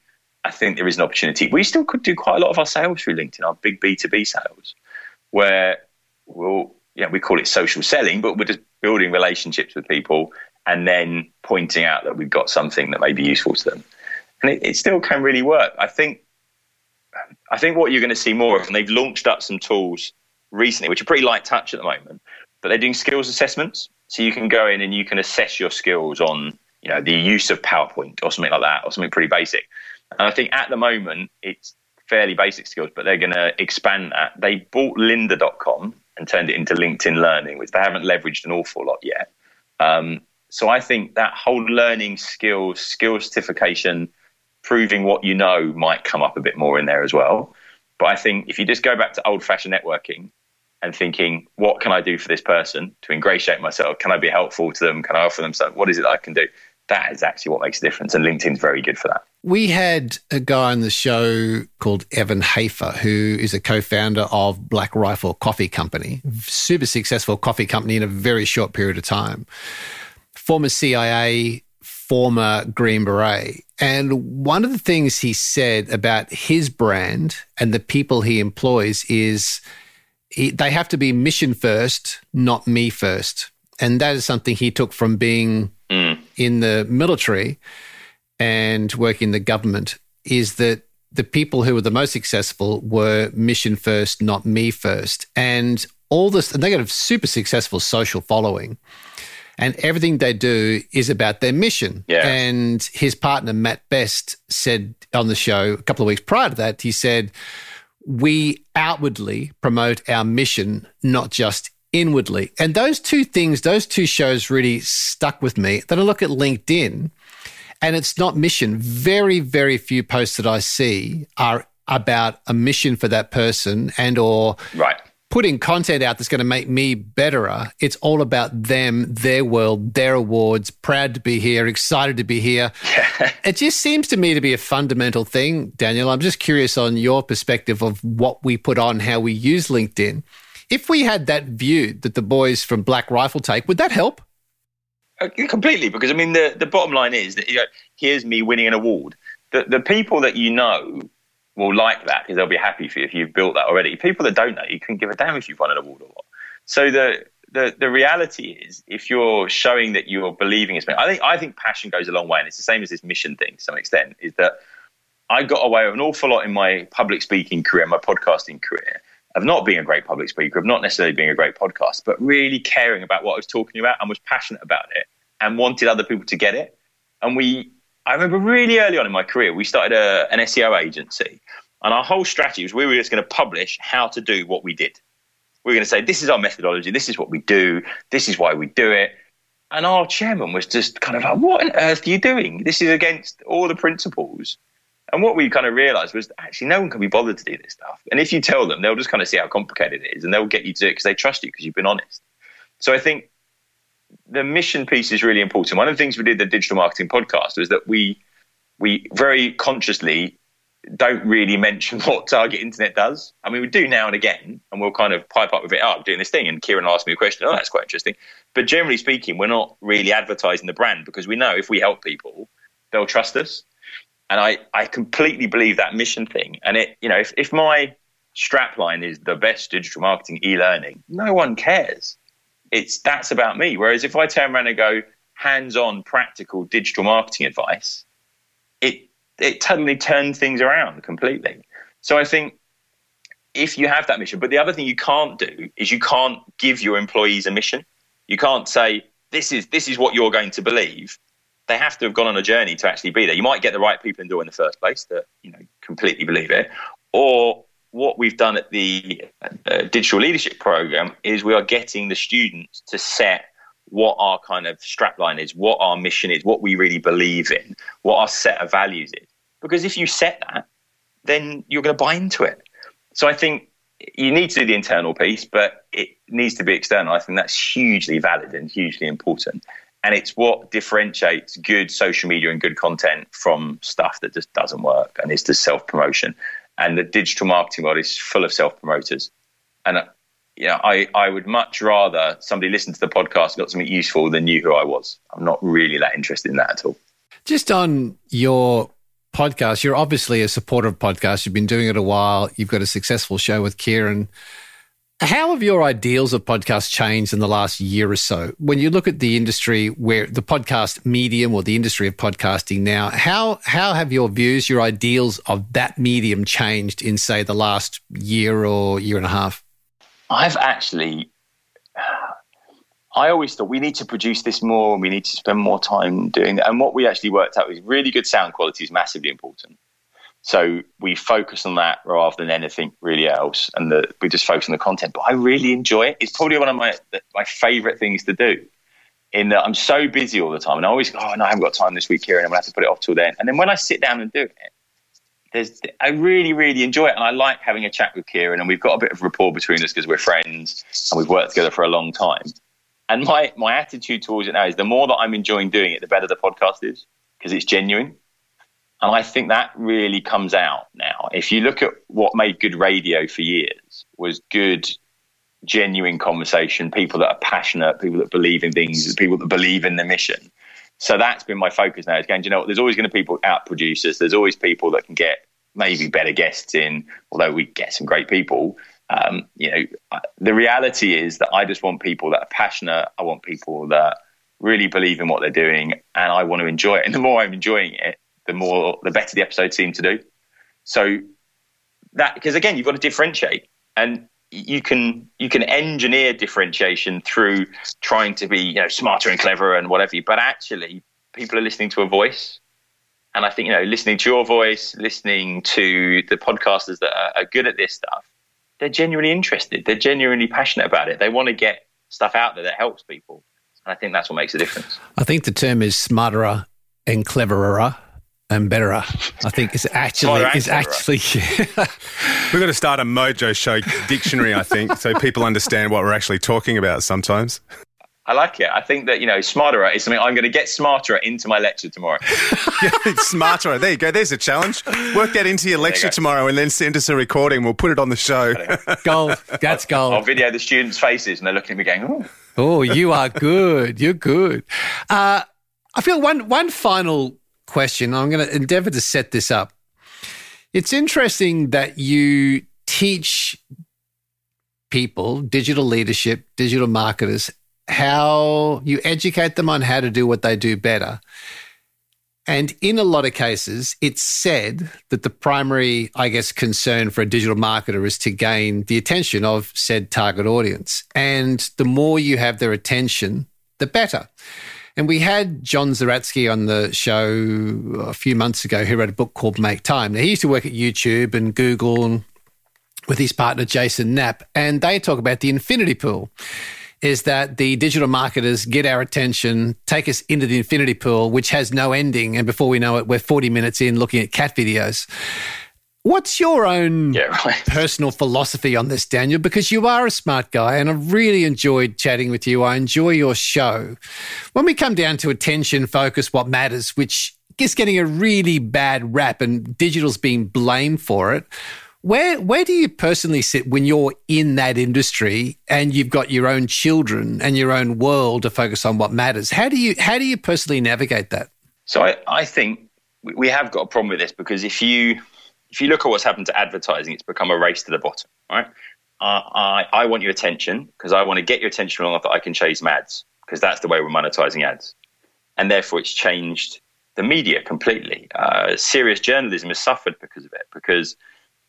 I think there is an opportunity. We still could do quite a lot of our sales through LinkedIn, our big B2B sales, where we'll, we call it social selling, but we're just building relationships with people and then pointing out that we've got something that may be useful to them. And it, it still can really work. I think I think what you're going to see more of, and they've launched up some tools recently, which are pretty light touch at the moment, but they're doing skills assessments. So you can go in and you can assess your skills on, you know, the use of PowerPoint or something like that, or something pretty basic. And I think at the moment it's fairly basic skills, but they're going to expand that. They bought lynda.com and turned it into LinkedIn Learning, which they haven't leveraged an awful lot yet. Um, so I think that whole learning skills, skill certification, proving what you know might come up a bit more in there as well. But I think if you just go back to old fashioned networking and thinking, what can I do for this person to ingratiate myself? Can I be helpful to them? Can I offer them something? What is it I can do? That is actually what makes a difference. And LinkedIn's very good for that. We had a guy on the show called Evan Hafer, who is a co founder of Black Rifle Coffee Company, super successful coffee company in a very short period of time. Former CIA, former Green Beret. And one of the things he said about his brand and the people he employs is he, they have to be mission first, not me first. And that is something he took from being Mm. in the military and working in the government is that the people who were the most successful were mission first, not me first. And all this, and they got a super successful social following. And everything they do is about their mission. Yeah. And his partner, Mat Best, said on the show a couple of weeks prior to that, he said, We outwardly promote our mission, not just inwardly. And those two things, those two shows really stuck with me. Then I look at LinkedIn and it's not mission. Very, very few posts that I see are about a mission for that person and or Right. Putting content out that's going to make me betterer. It's all about them, their world, their awards, proud to be here, excited to be here. It just seems to me to be a fundamental thing, Daniel. I'm just curious on your perspective of what we put on, how we use LinkedIn. If we had that view that the boys from Black Rifle take, would that help? Uh, completely, because I mean, the, the bottom line is that you know, here's me winning an award. The, the people that you know will like that because they'll be happy for you if you've built that already. People that don't know, you couldn't give a damn if you've won an award or not. So the the the reality is, if you're showing that you're believing in something, I think I think passion goes a long way, and it's the same as this mission thing to some extent. Is that I got away with an awful lot in my public speaking career, my podcasting career, of not being a great public speaker, of not necessarily being a great podcast, but really caring about what I was talking about and was passionate about it and wanted other people to get it. And we, I remember really early on in my career, we started a, an SEO agency, and our whole strategy was we were just going to publish how to do what we did. We were going to say, this is our methodology, this is what we do, this is why we do it. And our chairman was just kind of like, what on earth are you doing? This is against all the principles. And what we kind of realized was actually no one can be bothered to do this stuff. And if you tell them, they'll just kind of see how complicated it is and they'll get you to do it because they trust you because you've been honest. So I think the mission piece is really important. One of the things we did the digital marketing podcast was that we we very consciously don't really mention what target internet does. I mean, we do now and again, and we'll kind of pipe up with it. Oh, I'm doing this thing, and Ciaran asked me a question. Oh, that's quite interesting. But generally speaking, we're not really advertising the brand because we know if we help people, they'll trust us. And I, I completely believe that mission thing. And it, you know, if, if my strapline is the best digital marketing e-learning, no one cares. It's that's about me. Whereas if I turn around and go hands-on, practical digital marketing advice, it it totally turns things around completely. So I think if you have that mission, but the other thing you can't do is you can't give your employees a mission. You can't say this is this is what you're going to believe. They have to have gone on a journey to actually be there. You might get the right people in the door in the first place that you know completely believe it, or what we've done at the uh, digital leadership program is we are getting the students to set what our kind of strapline is, what our mission is, what we really believe in, what our set of values is. Because if you set that, then you're going to buy into it. So I think you need to do the internal piece, but it needs to be external. I think that's hugely valid and hugely important. And it's what differentiates good social media and good content from stuff that just doesn't work and is just self promotion. And the digital marketing world is full of self promoters. And uh, you know, I, I would much rather somebody listen to the podcast and got something useful than knew who I was. I'm not really that interested in that at all. Just on your podcast, you're obviously a supporter of podcasts. You've been doing it a while. You've got a successful show with Ciaran. How have your ideals of podcasts changed in the last year or so? When you look at the industry where the podcast medium or the industry of podcasting now, how how have your views, your ideals of that medium changed in say the last year or year and a half? I've actually, I always thought we need to produce this more and we need to spend more time doing that. And what we actually worked out is really good sound quality is massively important. So we focus on that rather than anything really else, and the, we just focus on the content. But I really enjoy it. It's probably one of my my favorite things to do. In that I'm so busy all the time, and I always go, oh no, I haven't got time this week here, and I'm gonna have to put it off till then. And then when I sit down and do it, there's I really really enjoy it, and I like having a chat with Ciaran, and we've got a bit of rapport between us because we're friends and we've worked together for a long time. And my my attitude towards it now is the more that I'm enjoying doing it, the better the podcast is because it's genuine. And I think that really comes out now. If you look at what made good radio for years was good, genuine conversation, people that are passionate, people that believe in things, people that believe in the mission. So that's been my focus now. Going, you know, what? there's always going to be people out producers. There's always people that can get maybe better guests in, although we get some great people. Um, you know, the reality is that I just want people that are passionate. I want people that really believe in what they're doing, and I want to enjoy it. And the more I'm enjoying it, the more the better the episode seemed to do. So that because again, you've got to differentiate, and you can you can engineer differentiation through trying to be you know smarter and cleverer and whatever. But actually, people are listening to a voice, and I think you know listening to your voice, listening to the podcasters that are, are good at this stuff, they're genuinely interested. They're genuinely passionate about it. They want to get stuff out there that helps people. And I think that's what makes a difference. I think the term is smarterer and cleverer and betterer. I think it's actually Smarter and is actually We've got to start a Mojo Show dictionary, I think, so people understand what we're actually talking about sometimes. I like it. I think that, you know, smarter is something I'm going to get smarter into my lecture tomorrow. yeah, Smarter. There you go. There's a challenge. Work that into your lecture go. tomorrow and then send us a recording. We'll put it on the show. gold. That's gold. I'll gold. video the students' faces and they're looking at me going, oh, Oh, you are good. You're good. Uh, I feel one one final question. I'm going to endeavor to set this up. It's interesting that you teach people, digital leadership, digital marketers, how you educate them on how to do what they do better. And in a lot of cases, it's said that the primary, I guess, concern for a digital marketer is to gain the attention of said target audience. And the more you have their attention, the better. And we had John Zeratsky on the show a few months ago who wrote a book called Make Time. Now, he used to work at YouTube and Google and with his partner, Jason Knapp, and they talk about the infinity pool is that the digital marketers get our attention, take us into the infinity pool, which has no ending. And before we know it, we're 40 minutes in looking at cat videos. What's your own yeah, right. personal philosophy on this, Daniel? Because you are a smart guy and I really enjoyed chatting with you. I enjoy your show. When we come down to attention, focus, what matters, which is getting a really bad rap and digital's being blamed for it. Where where do you personally sit when you're in that industry and you've got your own children and your own world to focus on what matters? How do you how do you personally navigate that? So I, I think we- we have got a problem with this because if you if you look at what's happened to advertising, it's become a race to the bottom. Right? Uh, I I want your attention because I want to get your attention long enough that I can chase ads because that's the way we're monetizing ads, and therefore it's changed the media completely. Uh, serious journalism has suffered because of it because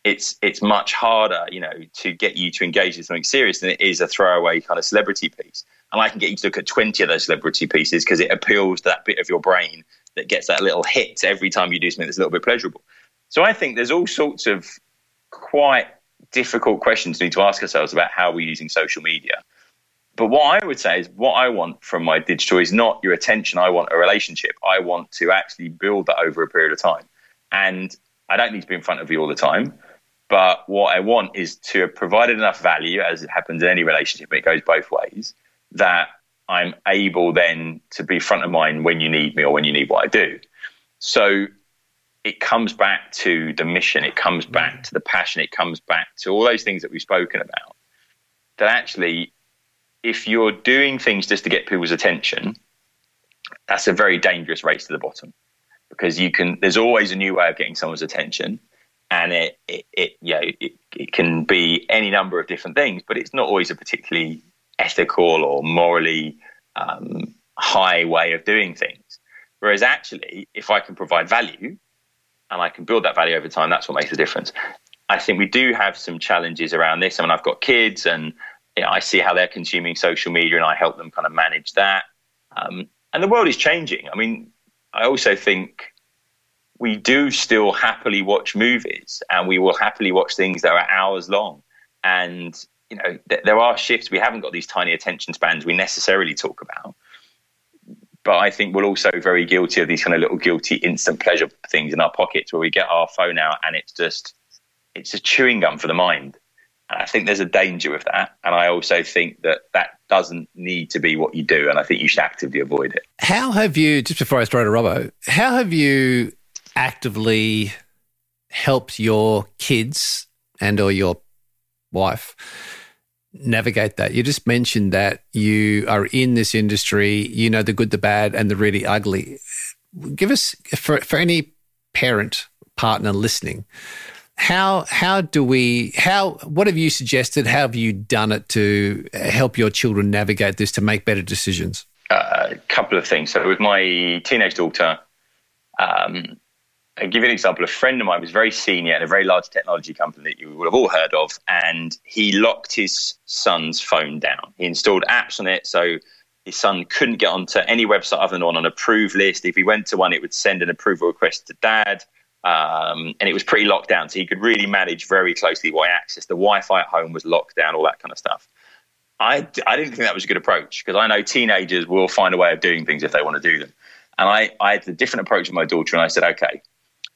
it's it's much harder, you know, to get you to engage with something serious than it is a throwaway kind of celebrity piece. And I can get you to look at twenty of those celebrity pieces because it appeals to that bit of your brain that gets that little hit every time you do something that's a little bit pleasurable. So I think there's all sorts of quite difficult questions we need to ask ourselves about how we're using social media. But what I would say is what I want from my digital is not your attention. I want a relationship. I want to actually build that over a period of time. And I don't need to be in front of you all the time. But what I want is to have provided enough value, as it happens in any relationship, it goes both ways, that I'm able then to be front of mind when you need me or when you need what I do. So it comes back to the mission, it comes back to the passion, it comes back to all those things that we've spoken about. That actually, if you're doing things just to get people's attention, that's a very dangerous race to the bottom because you can, there's always a new way of getting someone's attention and it, it, it you know, it, it can be any number of different things, but it's not always a particularly ethical or morally um, high way of doing things. Whereas actually, if I can provide value and I can build that value over time, that's what makes a difference. I think we do have some challenges around this. I mean, I've got kids and you know, I see how they're consuming social media and I help them kind of manage that. Um, and the world is changing. I mean, I also think we do still happily watch movies and we will happily watch things that are hours long. And, you know, th- there are shifts. We haven't got these tiny attention spans we necessarily talk about. But I think we're also very guilty of these kind of little guilty instant pleasure things in our pockets where we get our phone out and it's just, it's a chewing gum for the mind. And I think there's a danger with that. And I also think that that doesn't need to be what you do. And I think you should actively avoid it. How have you, just before I throw to Robbo, how have you actively helped your kids and or your wife navigate that? You just mentioned that you are in this industry, you know the good, the bad, and the really ugly. Give us for for any parent partner listening, how how do we how what have you suggested? How have you done it to help your children navigate this to make better decisions? Uh, a couple of things. So with my teenage daughter, um, I'll give you an example. A friend of mine was very senior at a very large technology company that you would have all heard of, and he locked his son's phone down. He installed apps on it, so his son couldn't get onto any website other than on an approved list. If he went to one, it would send an approval request to dad. Um, and it was pretty locked down, so he could really manage very closely what access. The Wi-Fi at home was locked down, all that kind of stuff. I, I didn't think that was a good approach because I know teenagers will find a way of doing things if they want to do them. And I, I had a different approach with my daughter, and I said, okay,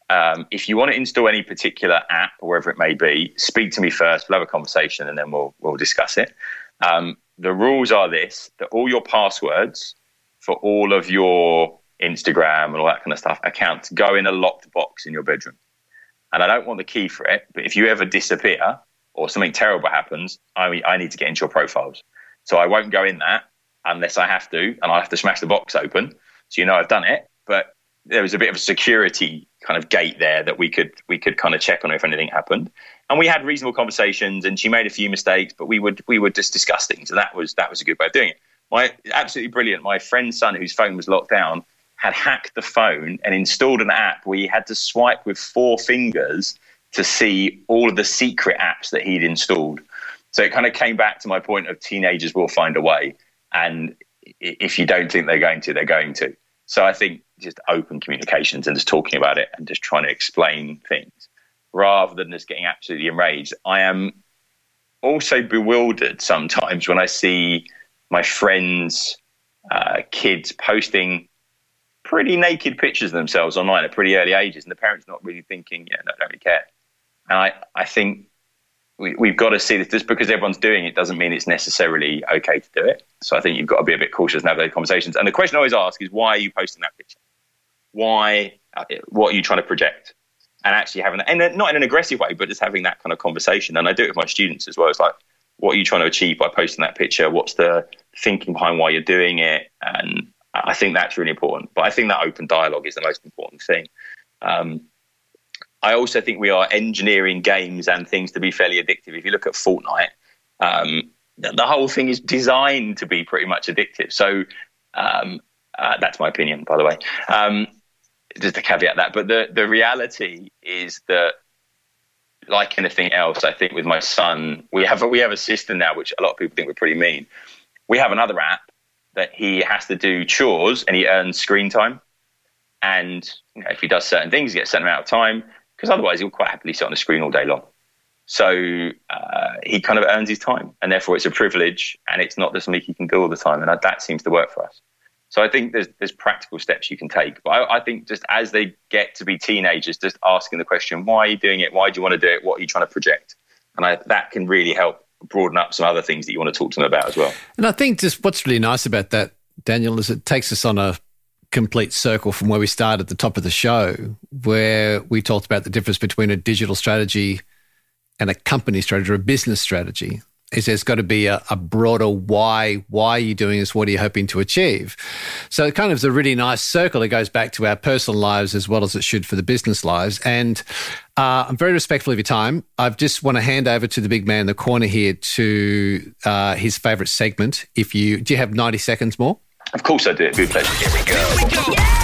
um, if you want to install any particular app or wherever it may be, speak to me first. We'll have a conversation, and then we'll we'll discuss it. Um, the rules are this: that all your passwords for all of your Instagram and all that kind of stuff accounts go in a locked box in your bedroom. And I don't want the key for it, but if you ever disappear or something terrible happens, I, I need to get into your profiles. So I won't go in that unless I have to, and I have to smash the box open. So you know I've done it. But there was a bit of a security kind of gate there that we could we could kind of check on if anything happened. And we had reasonable conversations, and she made a few mistakes, but we would we would just discuss things, and that was that was a good way of doing it. My absolutely brilliant. My friend's son, whose phone was locked down, had hacked the phone and installed an app where he had to swipe with four fingers to see all of the secret apps that he'd installed. So it kind of came back to my point of teenagers will find a way. And if you don't think they're going to, they're going to. So I think just open communications and just talking about it and just trying to explain things rather than just getting absolutely enraged. I am also bewildered sometimes when I see my friends' uh, kids posting pretty naked pictures of themselves online at pretty early ages, and the parents not really thinking, yeah, no, I don't really care. And I, I think we, we've got to see this just because everyone's doing it doesn't mean it's necessarily okay to do it. So I think you've got to be a bit cautious and have those conversations. And the question I always ask is, why are you posting that picture? Why? uh, What are you trying to project? And actually having that, and not in an aggressive way, but just having that kind of conversation. And I do it with my students as well. It's like, what are you trying to achieve by posting that picture? What's the thinking behind why you're doing it? And I think that's really important. But I think that open dialogue is the most important thing. Um, I also think we are engineering games and things to be fairly addictive. If you look at Fortnite, um, the, the whole thing is designed to be pretty much addictive. So um, uh, that's my opinion, by the way. Um, just to caveat that, but the the reality is that, like anything else, I think with my son, we have a, we have a system now which a lot of people think we're pretty mean. We have another app that he has to do chores and he earns screen time. And you know, if he does certain things, he gets a certain amount of time because otherwise he'll quite happily sit on the screen all day long. So uh, he kind of earns his time, and therefore it's a privilege, and it's not just something he can do all the time, and that seems to work for us. So I think there's there's practical steps you can take, but I, I think just as they get to be teenagers, just asking the question, why are you doing it? Why do you want to do it? What are you trying to project? And I, that can really help broaden up some other things that you want to talk to them about as well. And I think just what's really nice about that, Daniel, is it takes us on a complete circle from where we started at the top of the show, where we talked about the difference between a digital strategy and a company strategy or a business strategy. Is there's got to be a, a broader why? Why are you doing this? What are you hoping to achieve? So it kind of is a really nice circle. It goes back to our personal lives as well as it should for the business lives. And uh, I'm very respectful of your time. I just want to hand over to the big man in the corner here to uh, his favourite segment. If you do, you have 90 seconds more. Of course I do. Good pleasure. Here we go.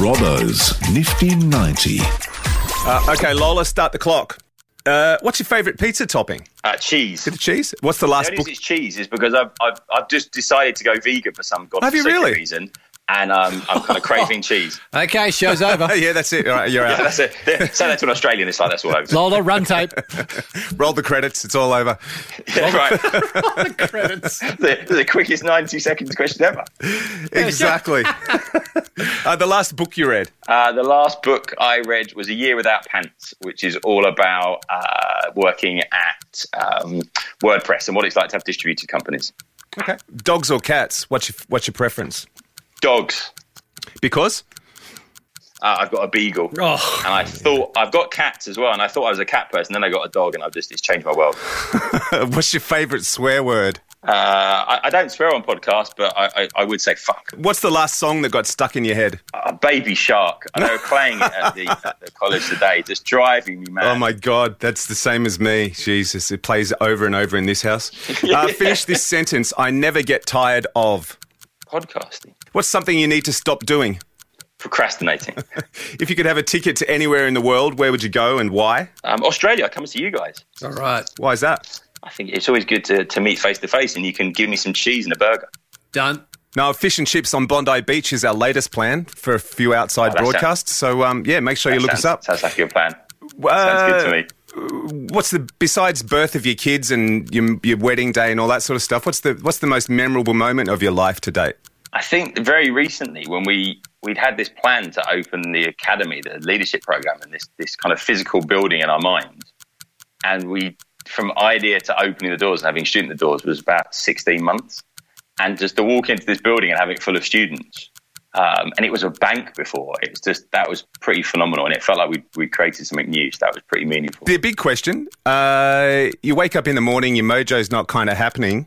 Robbo's Nifty 90. Uh, okay, Lola, start the clock. Uh, what's your favourite pizza topping? Uh, cheese. Bit of cheese. What's the The last only book? it's cheese is because I've, I've, I've just decided to go vegan for some Have you really? reason, and um, I'm kind of craving cheese. Okay, show's over. yeah, that's it. All right, you're Yeah, out. that's it. Say that to an Australian, it's like that's all over. Lola, run tape. Roll the credits. It's all over. Yeah, right. Roll the credits. the, the quickest 90 seconds question ever. Exactly. uh, the last book you read. Uh, the last book I read was A Year Without Pants, which is all about uh, working at um, WordPress and what it's like to have distributed companies. Okay. Dogs or cats? What's your What's your preference? Dogs. Because Uh, I've got a beagle, Oh. and I thought I've got cats as well, and I thought I was a cat person. Then I got a dog, and I've just it's changed my world. what's your favourite swear word? Uh, I, I don't swear on podcasts, but I, I, I would say fuck. What's the last song that got stuck in your head? A baby shark. And they were playing it at the, at the college today, just driving me mad. Oh my God, that's the same as me. Jesus, it plays over and over in this house. Uh, finish this sentence. I never get tired of. Podcasting, What's something you need to stop doing? procrastinating. If you could have a ticket to anywhere in the world, where would you go and why? um, Australia, I come to you guys. All right. Why is that? I think it's always good to, to meet face to face, and you can give me some cheese and a burger. Done. Now, fish and chips on Bondi Beach is our latest plan for a few outside Oh, that broadcasts. So um, yeah, make sure you look sounds, us up. Sounds like a good plan. Uh, sounds good to me. What's the besides birth of your kids and your, your wedding day and all that sort of stuff? What's the what's the most memorable moment of your life to date? I think very recently when we we'd had this plan to open the academy, the leadership program, and this this kind of physical building in our minds, and we from idea to opening the doors and having student the doors was about sixteen months, and just to walk into this building and have it full of students. Um, and it was a bank before. It was just that was pretty phenomenal, and it felt like we we created something new. So that was pretty meaningful. The big question: uh, You wake up in the morning, your mojo's not kind of happening.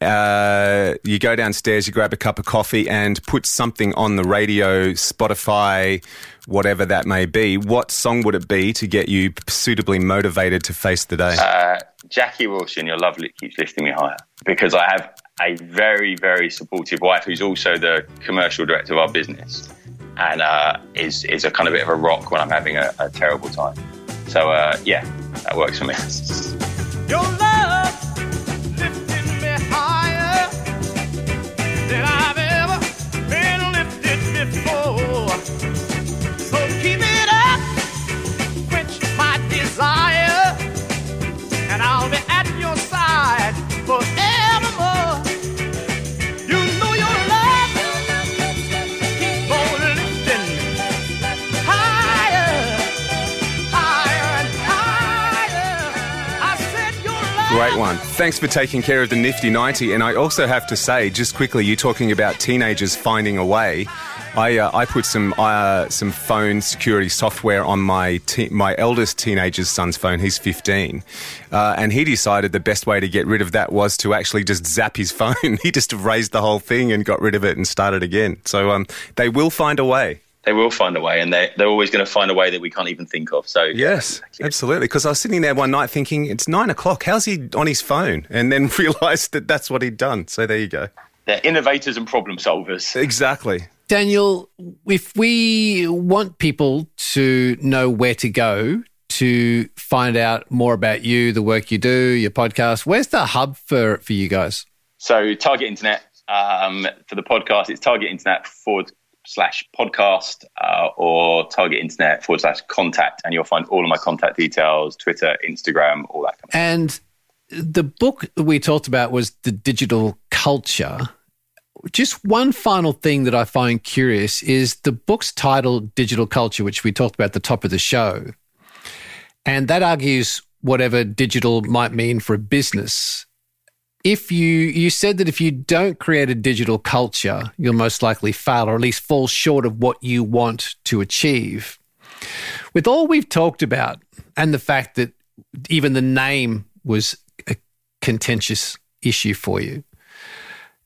Uh, you go downstairs, you grab a cup of coffee, and put something on the radio, Spotify, whatever that may be. What song would it be to get you suitably motivated to face the day? Uh, Jackie Wilson, your love keeps lifting me higher because I have a very, very supportive wife who's also the commercial director of our business and uh, is is a kind of bit of a rock when I'm having a, a terrible time. So uh, yeah, that works for me. Your love lifting me higher than I've Great one. Thanks for taking care of the nifty 90. And I also have to say, just quickly, you're talking about teenagers finding a way. I, uh, I put some uh, some phone security software on my te- my eldest teenager's son's phone. He's 15, uh, and he decided the best way to get rid of that was to actually just zap his phone. he just erased the whole thing and got rid of it and started again. So um, they will find a way. They will find a way, and they they're always going to find a way that we can't even think of. So Yes, absolutely. Because I was sitting there one night thinking, it's nine o'clock. How's he on his phone? And then realised that that's what he'd done. So there you go. they're innovators and problem solvers. Exactly. Daniel, if we want people to know where to go to find out more about you, the work you do, your podcast, where's the hub for, for you guys? So Target Internet um, for the podcast, it's Target Internet forward slash podcast uh, or Target Internet forward slash contact, and you'll find all of my contact details, Twitter, Instagram, all that kind of stuff. And the book we talked about was the digital culture. Just one final thing that I find curious is the book's title, Digital Culture, which we talked about at the top of the show. And that argues whatever digital might mean for a business. If you you said that if you don't create a digital culture, you'll most likely fail or at least fall short of what you want to achieve. With all we've talked about and the fact that even the name was a contentious issue for you,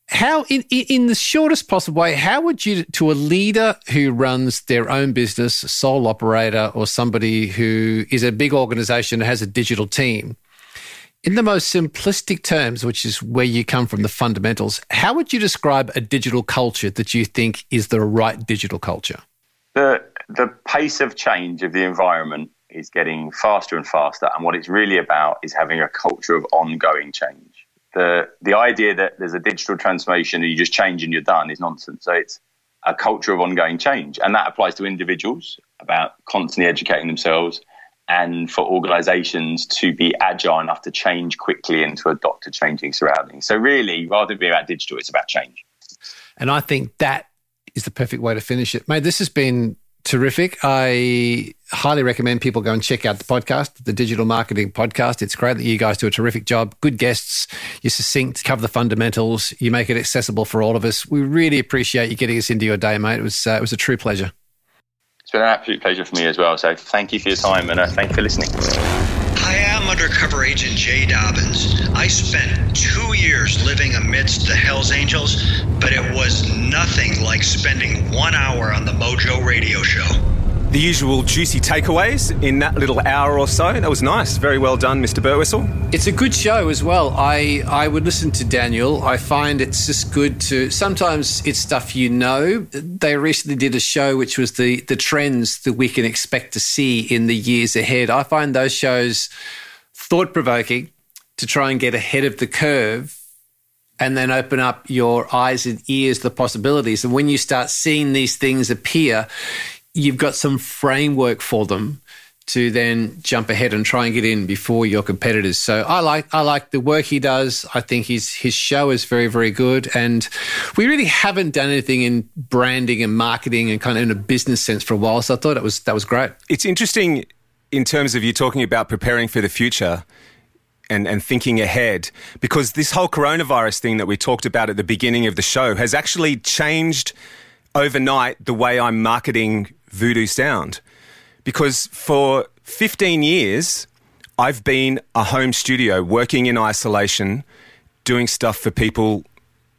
how in, in the shortest possible way how would you to a leader who runs their own business a sole operator or somebody who is a big organization and has a digital team in the most simplistic terms which is where you come from the fundamentals how would you describe a digital culture that you think is the right digital culture the the pace of change of the environment is getting faster and faster, and what it's really about is having a culture of ongoing change. The the idea that there's a digital transformation and you just change and you're done is nonsense. So it's a culture of ongoing change, and that applies to individuals about constantly educating themselves, and for organisations to be agile enough to change quickly and to adopt to changing surroundings. So really, rather than be about digital, it's about change. And I think that is the perfect way to finish it. Mate, this has been terrific. I highly recommend people go and check out the podcast, the Digital Marketing Podcast. It's great that you guys do a terrific job. Good guests. You're succinct, cover the fundamentals. You make it accessible for all of us. We really appreciate you getting us into your day, mate. It was, uh, it was a true pleasure. It's been an absolute pleasure for me as well. So thank you for your time and uh, thank you for listening. I am undercover agent Jay Dobyns. I spent two years living amidst the Hells Angels, but it was nothing like spending one hour on the Mojo radio show. The usual juicy takeaways in that little hour or so. That was nice. Very well done, Mr. Bertwistle. It's a good show as well. I, I would listen to Daniel. I find it's just good to sometimes it's stuff you know. They recently did a show which was the the trends that we can expect to see in the years ahead. I find those shows thought provoking to try and get ahead of the curve and then open up your eyes and ears to the possibilities. And when you start seeing these things appear, you've got some framework for them to then jump ahead and try and get in before your competitors. So I like I like the work he does. I think his his show is very very good, and we really haven't done anything in branding and marketing and kind of in a business sense for a while. So I thought it was that was great. It's interesting in terms of you talking about preparing for the future. And, and thinking ahead because this whole coronavirus thing that we talked about at the beginning of the show has actually changed overnight the way I'm marketing Voodoo Sound because for 15 years, I've been a home studio working in isolation, doing stuff for people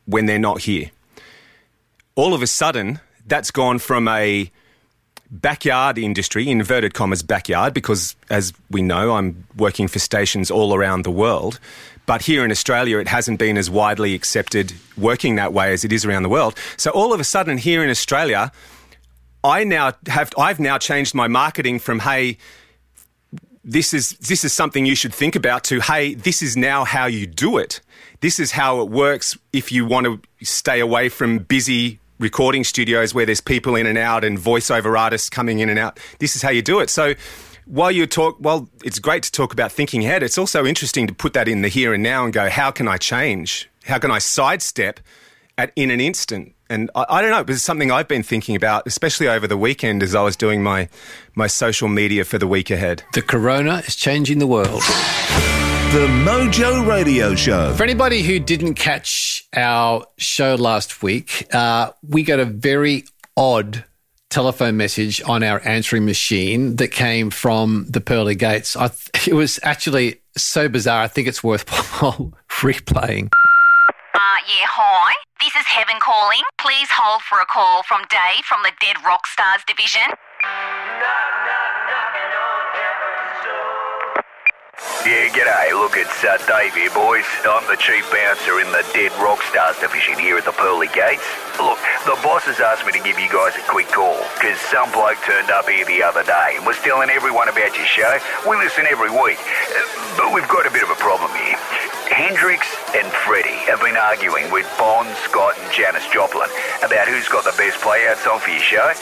when they're not here. All of a sudden, that's gone from a backyard industry, inverted commas backyard, because as we know, I'm working for stations all around the world. But here in Australia, it hasn't been as widely accepted working that way as it is around the world. So all of a sudden, here in Australia, I now have I've now changed my marketing from hey this is this is something you should think about to hey this is now how you do it. This is how it works if you want to stay away from busy recording studios where there's people in and out and voiceover artists coming in and out. This is how you do it. So while you talk well it's great to talk about thinking ahead it's also interesting to put that in the here and now and go how can i change? How can i sidestep at in an instant and I, I, don't know, it was something I've been thinking about, especially over the weekend as I was doing my, my social media for the week ahead. The corona is changing the world. The Mojo Radio Show. For anybody who didn't catch our show last week, uh, we got a very odd telephone message on our answering machine that came from the pearly gates. Th- it was actually so bizarre. I think it's worthwhile replaying. Uh, yeah, hi. This is Heaven calling. Please hold for a call from Dave from the Dead Rock Stars division. Yeah, g'day. Look, it's uh, Dave here, boys. I'm the chief bouncer in the Dead Rock Stars division here at the Pearly Gates. Look, the boss has asked me to give you guys a quick call because some bloke turned up here the other day and was telling everyone about your show. We listen every week, but we've got a bit of a problem here. Hendrix and Freddie have been arguing with Bon, Scott, and Janis Joplin about who's got the best play-out song for your show.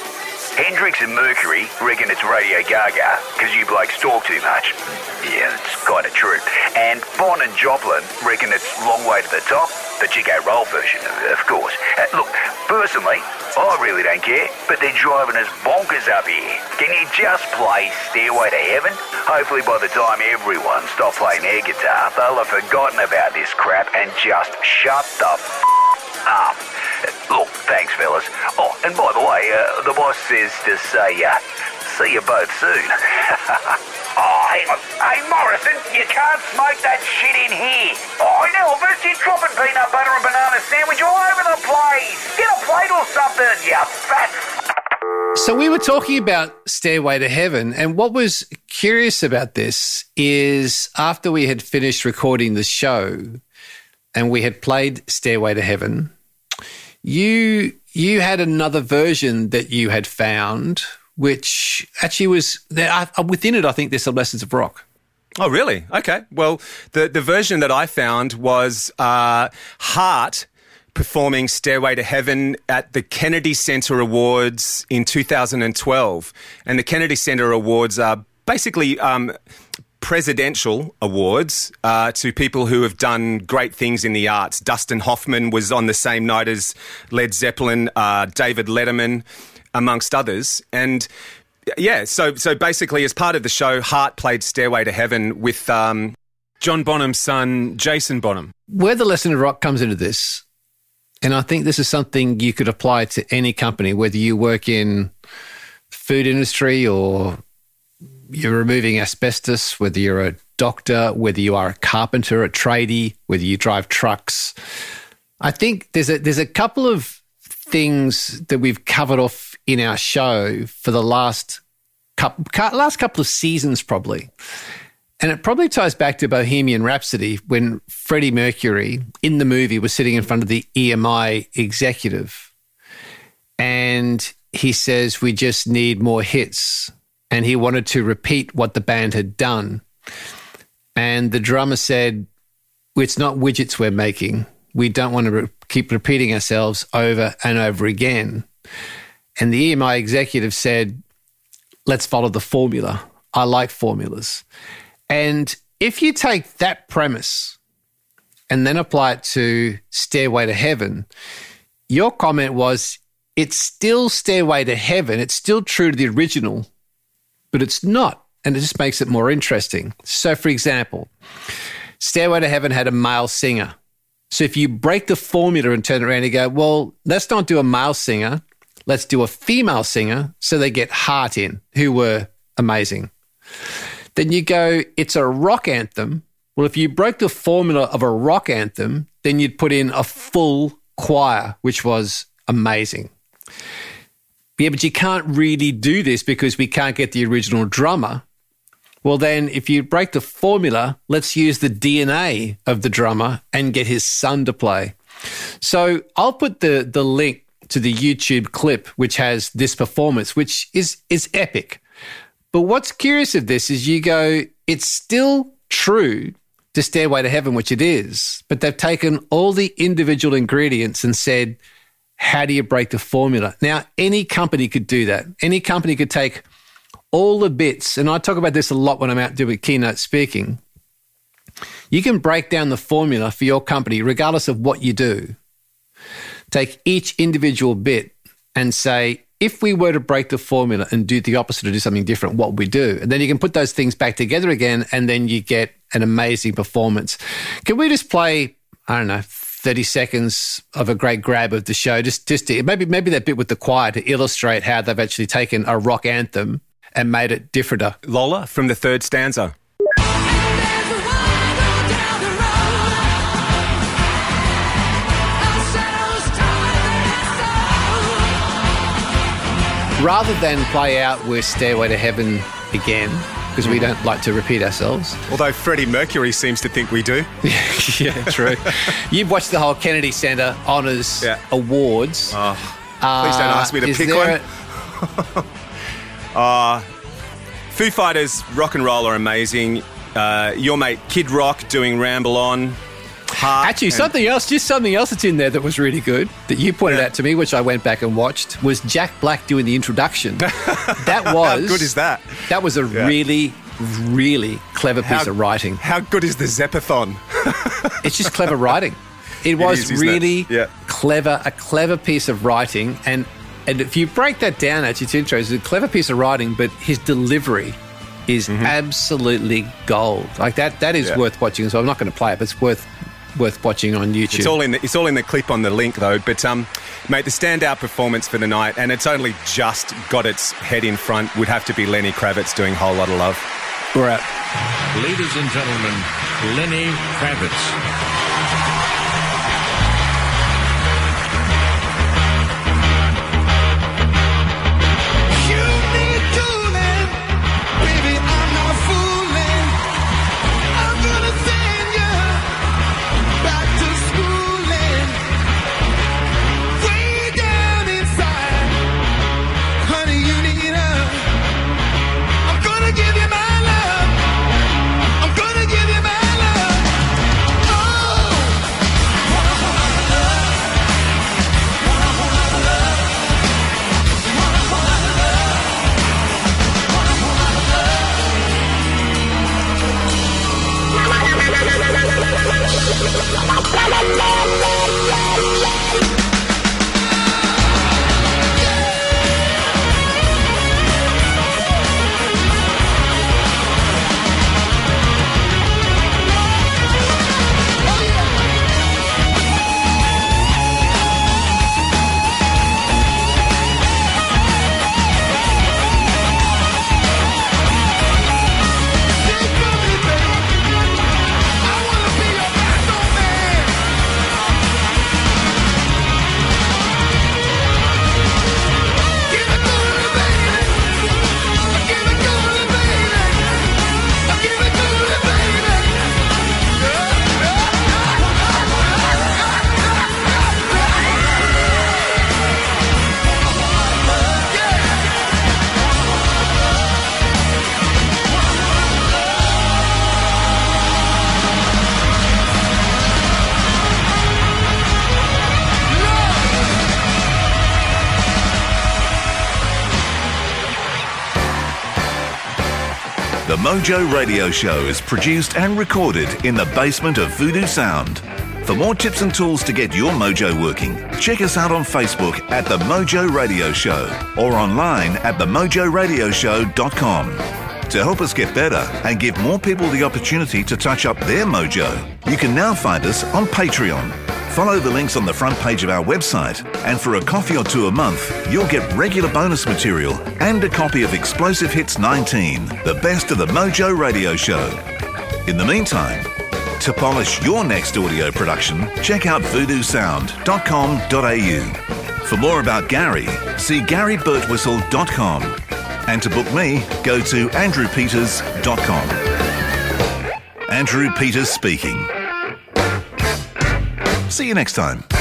Hendrix and Mercury reckon it's Radio Ga Ga because you blokes talk too much. Yeah, it's kind of true. And Bon and Joplin reckon it's Long Way to the Top, the Chico Roll version, of course. Uh, look, personally, I really don't care, but they're driving us bonkers up here. Can you just play Stairway to Heaven? Hopefully by the time everyone stops playing air guitar, they'll have forgotten about this crap and just shut the f- up. Look, thanks, fellas. Oh, and by the way, uh, the boss says to say, uh, see you both soon. oh, hang on. Hey, Morrison, you can't smoke that shit in here. Oh, Elvis, you're dropping peanut butter and banana sandwich all over the place. Get a plate or something, you fat so we were talking about Stairway to Heaven, and what was curious about this is after we had finished recording the show and we had played Stairway to Heaven, you you had another version that you had found, which actually was there within it. I think there's some lessons of rock. Oh, really? Okay. Well, the the version that I found was uh, Heart performing Stairway to Heaven at the Kennedy Center Awards in 2012, and the Kennedy Center Awards are basically. Um, presidential awards uh, to people who have done great things in the arts. Dustin Hoffman was on the same night as Led Zeppelin, uh, David Letterman, amongst others. And yeah, so so basically, as part of the show, Heart played Stairway to Heaven with um, John Bonham's son, Jason Bonham. Where the lesson of rock comes into this, and I think this is something you could apply to any company, whether you work in food industry or you're removing asbestos, whether you're a doctor, whether you are a carpenter, a tradie, whether you drive trucks. I think there's a there's a couple of things that we've covered off in our show for the last couple, last couple of seasons, probably. And it probably ties back to Bohemian Rhapsody when Freddie Mercury in the movie was sitting in front of the EMI executive. And he says, We just need more hits and he wanted to repeat what the band had done. And the drummer said, It's not widgets we're making, We don't want to re- keep repeating ourselves over and over again. And the EMI executive said, let's follow the formula. I like formulas. And if you take that premise and then apply it to Stairway to Heaven, your comment was it's still Stairway to Heaven. It's still true to the original, but it's not. And it just makes it more interesting. So, for example, Stairway to Heaven had a male singer. So, if you break the formula and turn it around and go, well, let's not do a male singer, let's do a female singer. So they get Heart in, who were amazing. Then you go, it's a rock anthem. Well, if you broke the formula of a rock anthem, then you'd put in a full choir, which was amazing. Yeah, but you can't really do this because we can't get the original drummer. Well, then, if you break the formula, let's use the DNA of the drummer and get his son to play. So I'll put the, the link to the YouTube clip, which has this performance, which is, is epic. But what's curious of this is you go, it's still true to Stairway to Heaven, which it is, but they've taken all the individual ingredients and said, how do you break the formula? Now, any company could do that. Any company could take all the bits, and I talk about this a lot when I'm out doing keynote speaking. You can break down the formula for your company, regardless of what you do. Take each individual bit and say, if we were to break the formula and do the opposite or do something different, what we do? And then you can put those things back together again, and then you get an amazing performance. Can we just play, I don't know, 30 seconds of a great grab of the show? Just, just to, maybe, maybe that bit with the choir to illustrate how they've actually taken a rock anthem and made it differenter. Lola from the third stanza. Rather than play out with Stairway to Heaven again, because we don't like to repeat ourselves. Although Freddie Mercury seems to think we do. yeah, true. You've watched the whole Kennedy Center Honors Yeah. Awards. Oh, please don't ask me to Uh, pick one. Uh, Foo Fighters rock and roll are amazing. Uh, your mate Kid Rock doing Ramble On. Heart Actually, something else, just something else that's in there that was really good that you pointed Yeah. out to me, which I went back and watched, was Jack Black doing the introduction. that was How good is that? That was a Yeah. really, really clever piece How- of writing. How good is the Zeppathon? It's just clever writing. It was is, isn't it? really Yeah. clever, a clever piece of writing. And and if you break that down, actually, it's interesting. It's a clever piece of writing, but his delivery is absolutely gold. Like that, that is Mm-hmm. Yeah. worth watching. So I'm not going to play it, but it's worth worth watching on YouTube. It's all in the it's all in the clip on the link though. But um, mate, the standout performance for the night, and it's only just got its head in front, would have to be Lenny Kravitz doing "Whole Lot of Love." We're out. Ladies and gentlemen, Lenny Kravitz. Mojo Radio Show is produced and recorded in the basement of Voodoo Sound. For more tips and tools to get your mojo working, check us out on Facebook at The Mojo Radio Show or online at themojoradioshow.com. To help us get better and give more people the opportunity to touch up their mojo, you can now find us on Patreon. Follow the links on the front page of our website, and for a coffee or two a month, you'll get regular bonus material and a copy of Explosive Hits 19, the best of the Mojo Radio Show. In the meantime, to polish your next audio production, check out voodoosound.com.au. For more about Gary, see GaryBertwistle.com. And to book me, go to andrewpeters.com. Andrew Peters speaking. See you next time.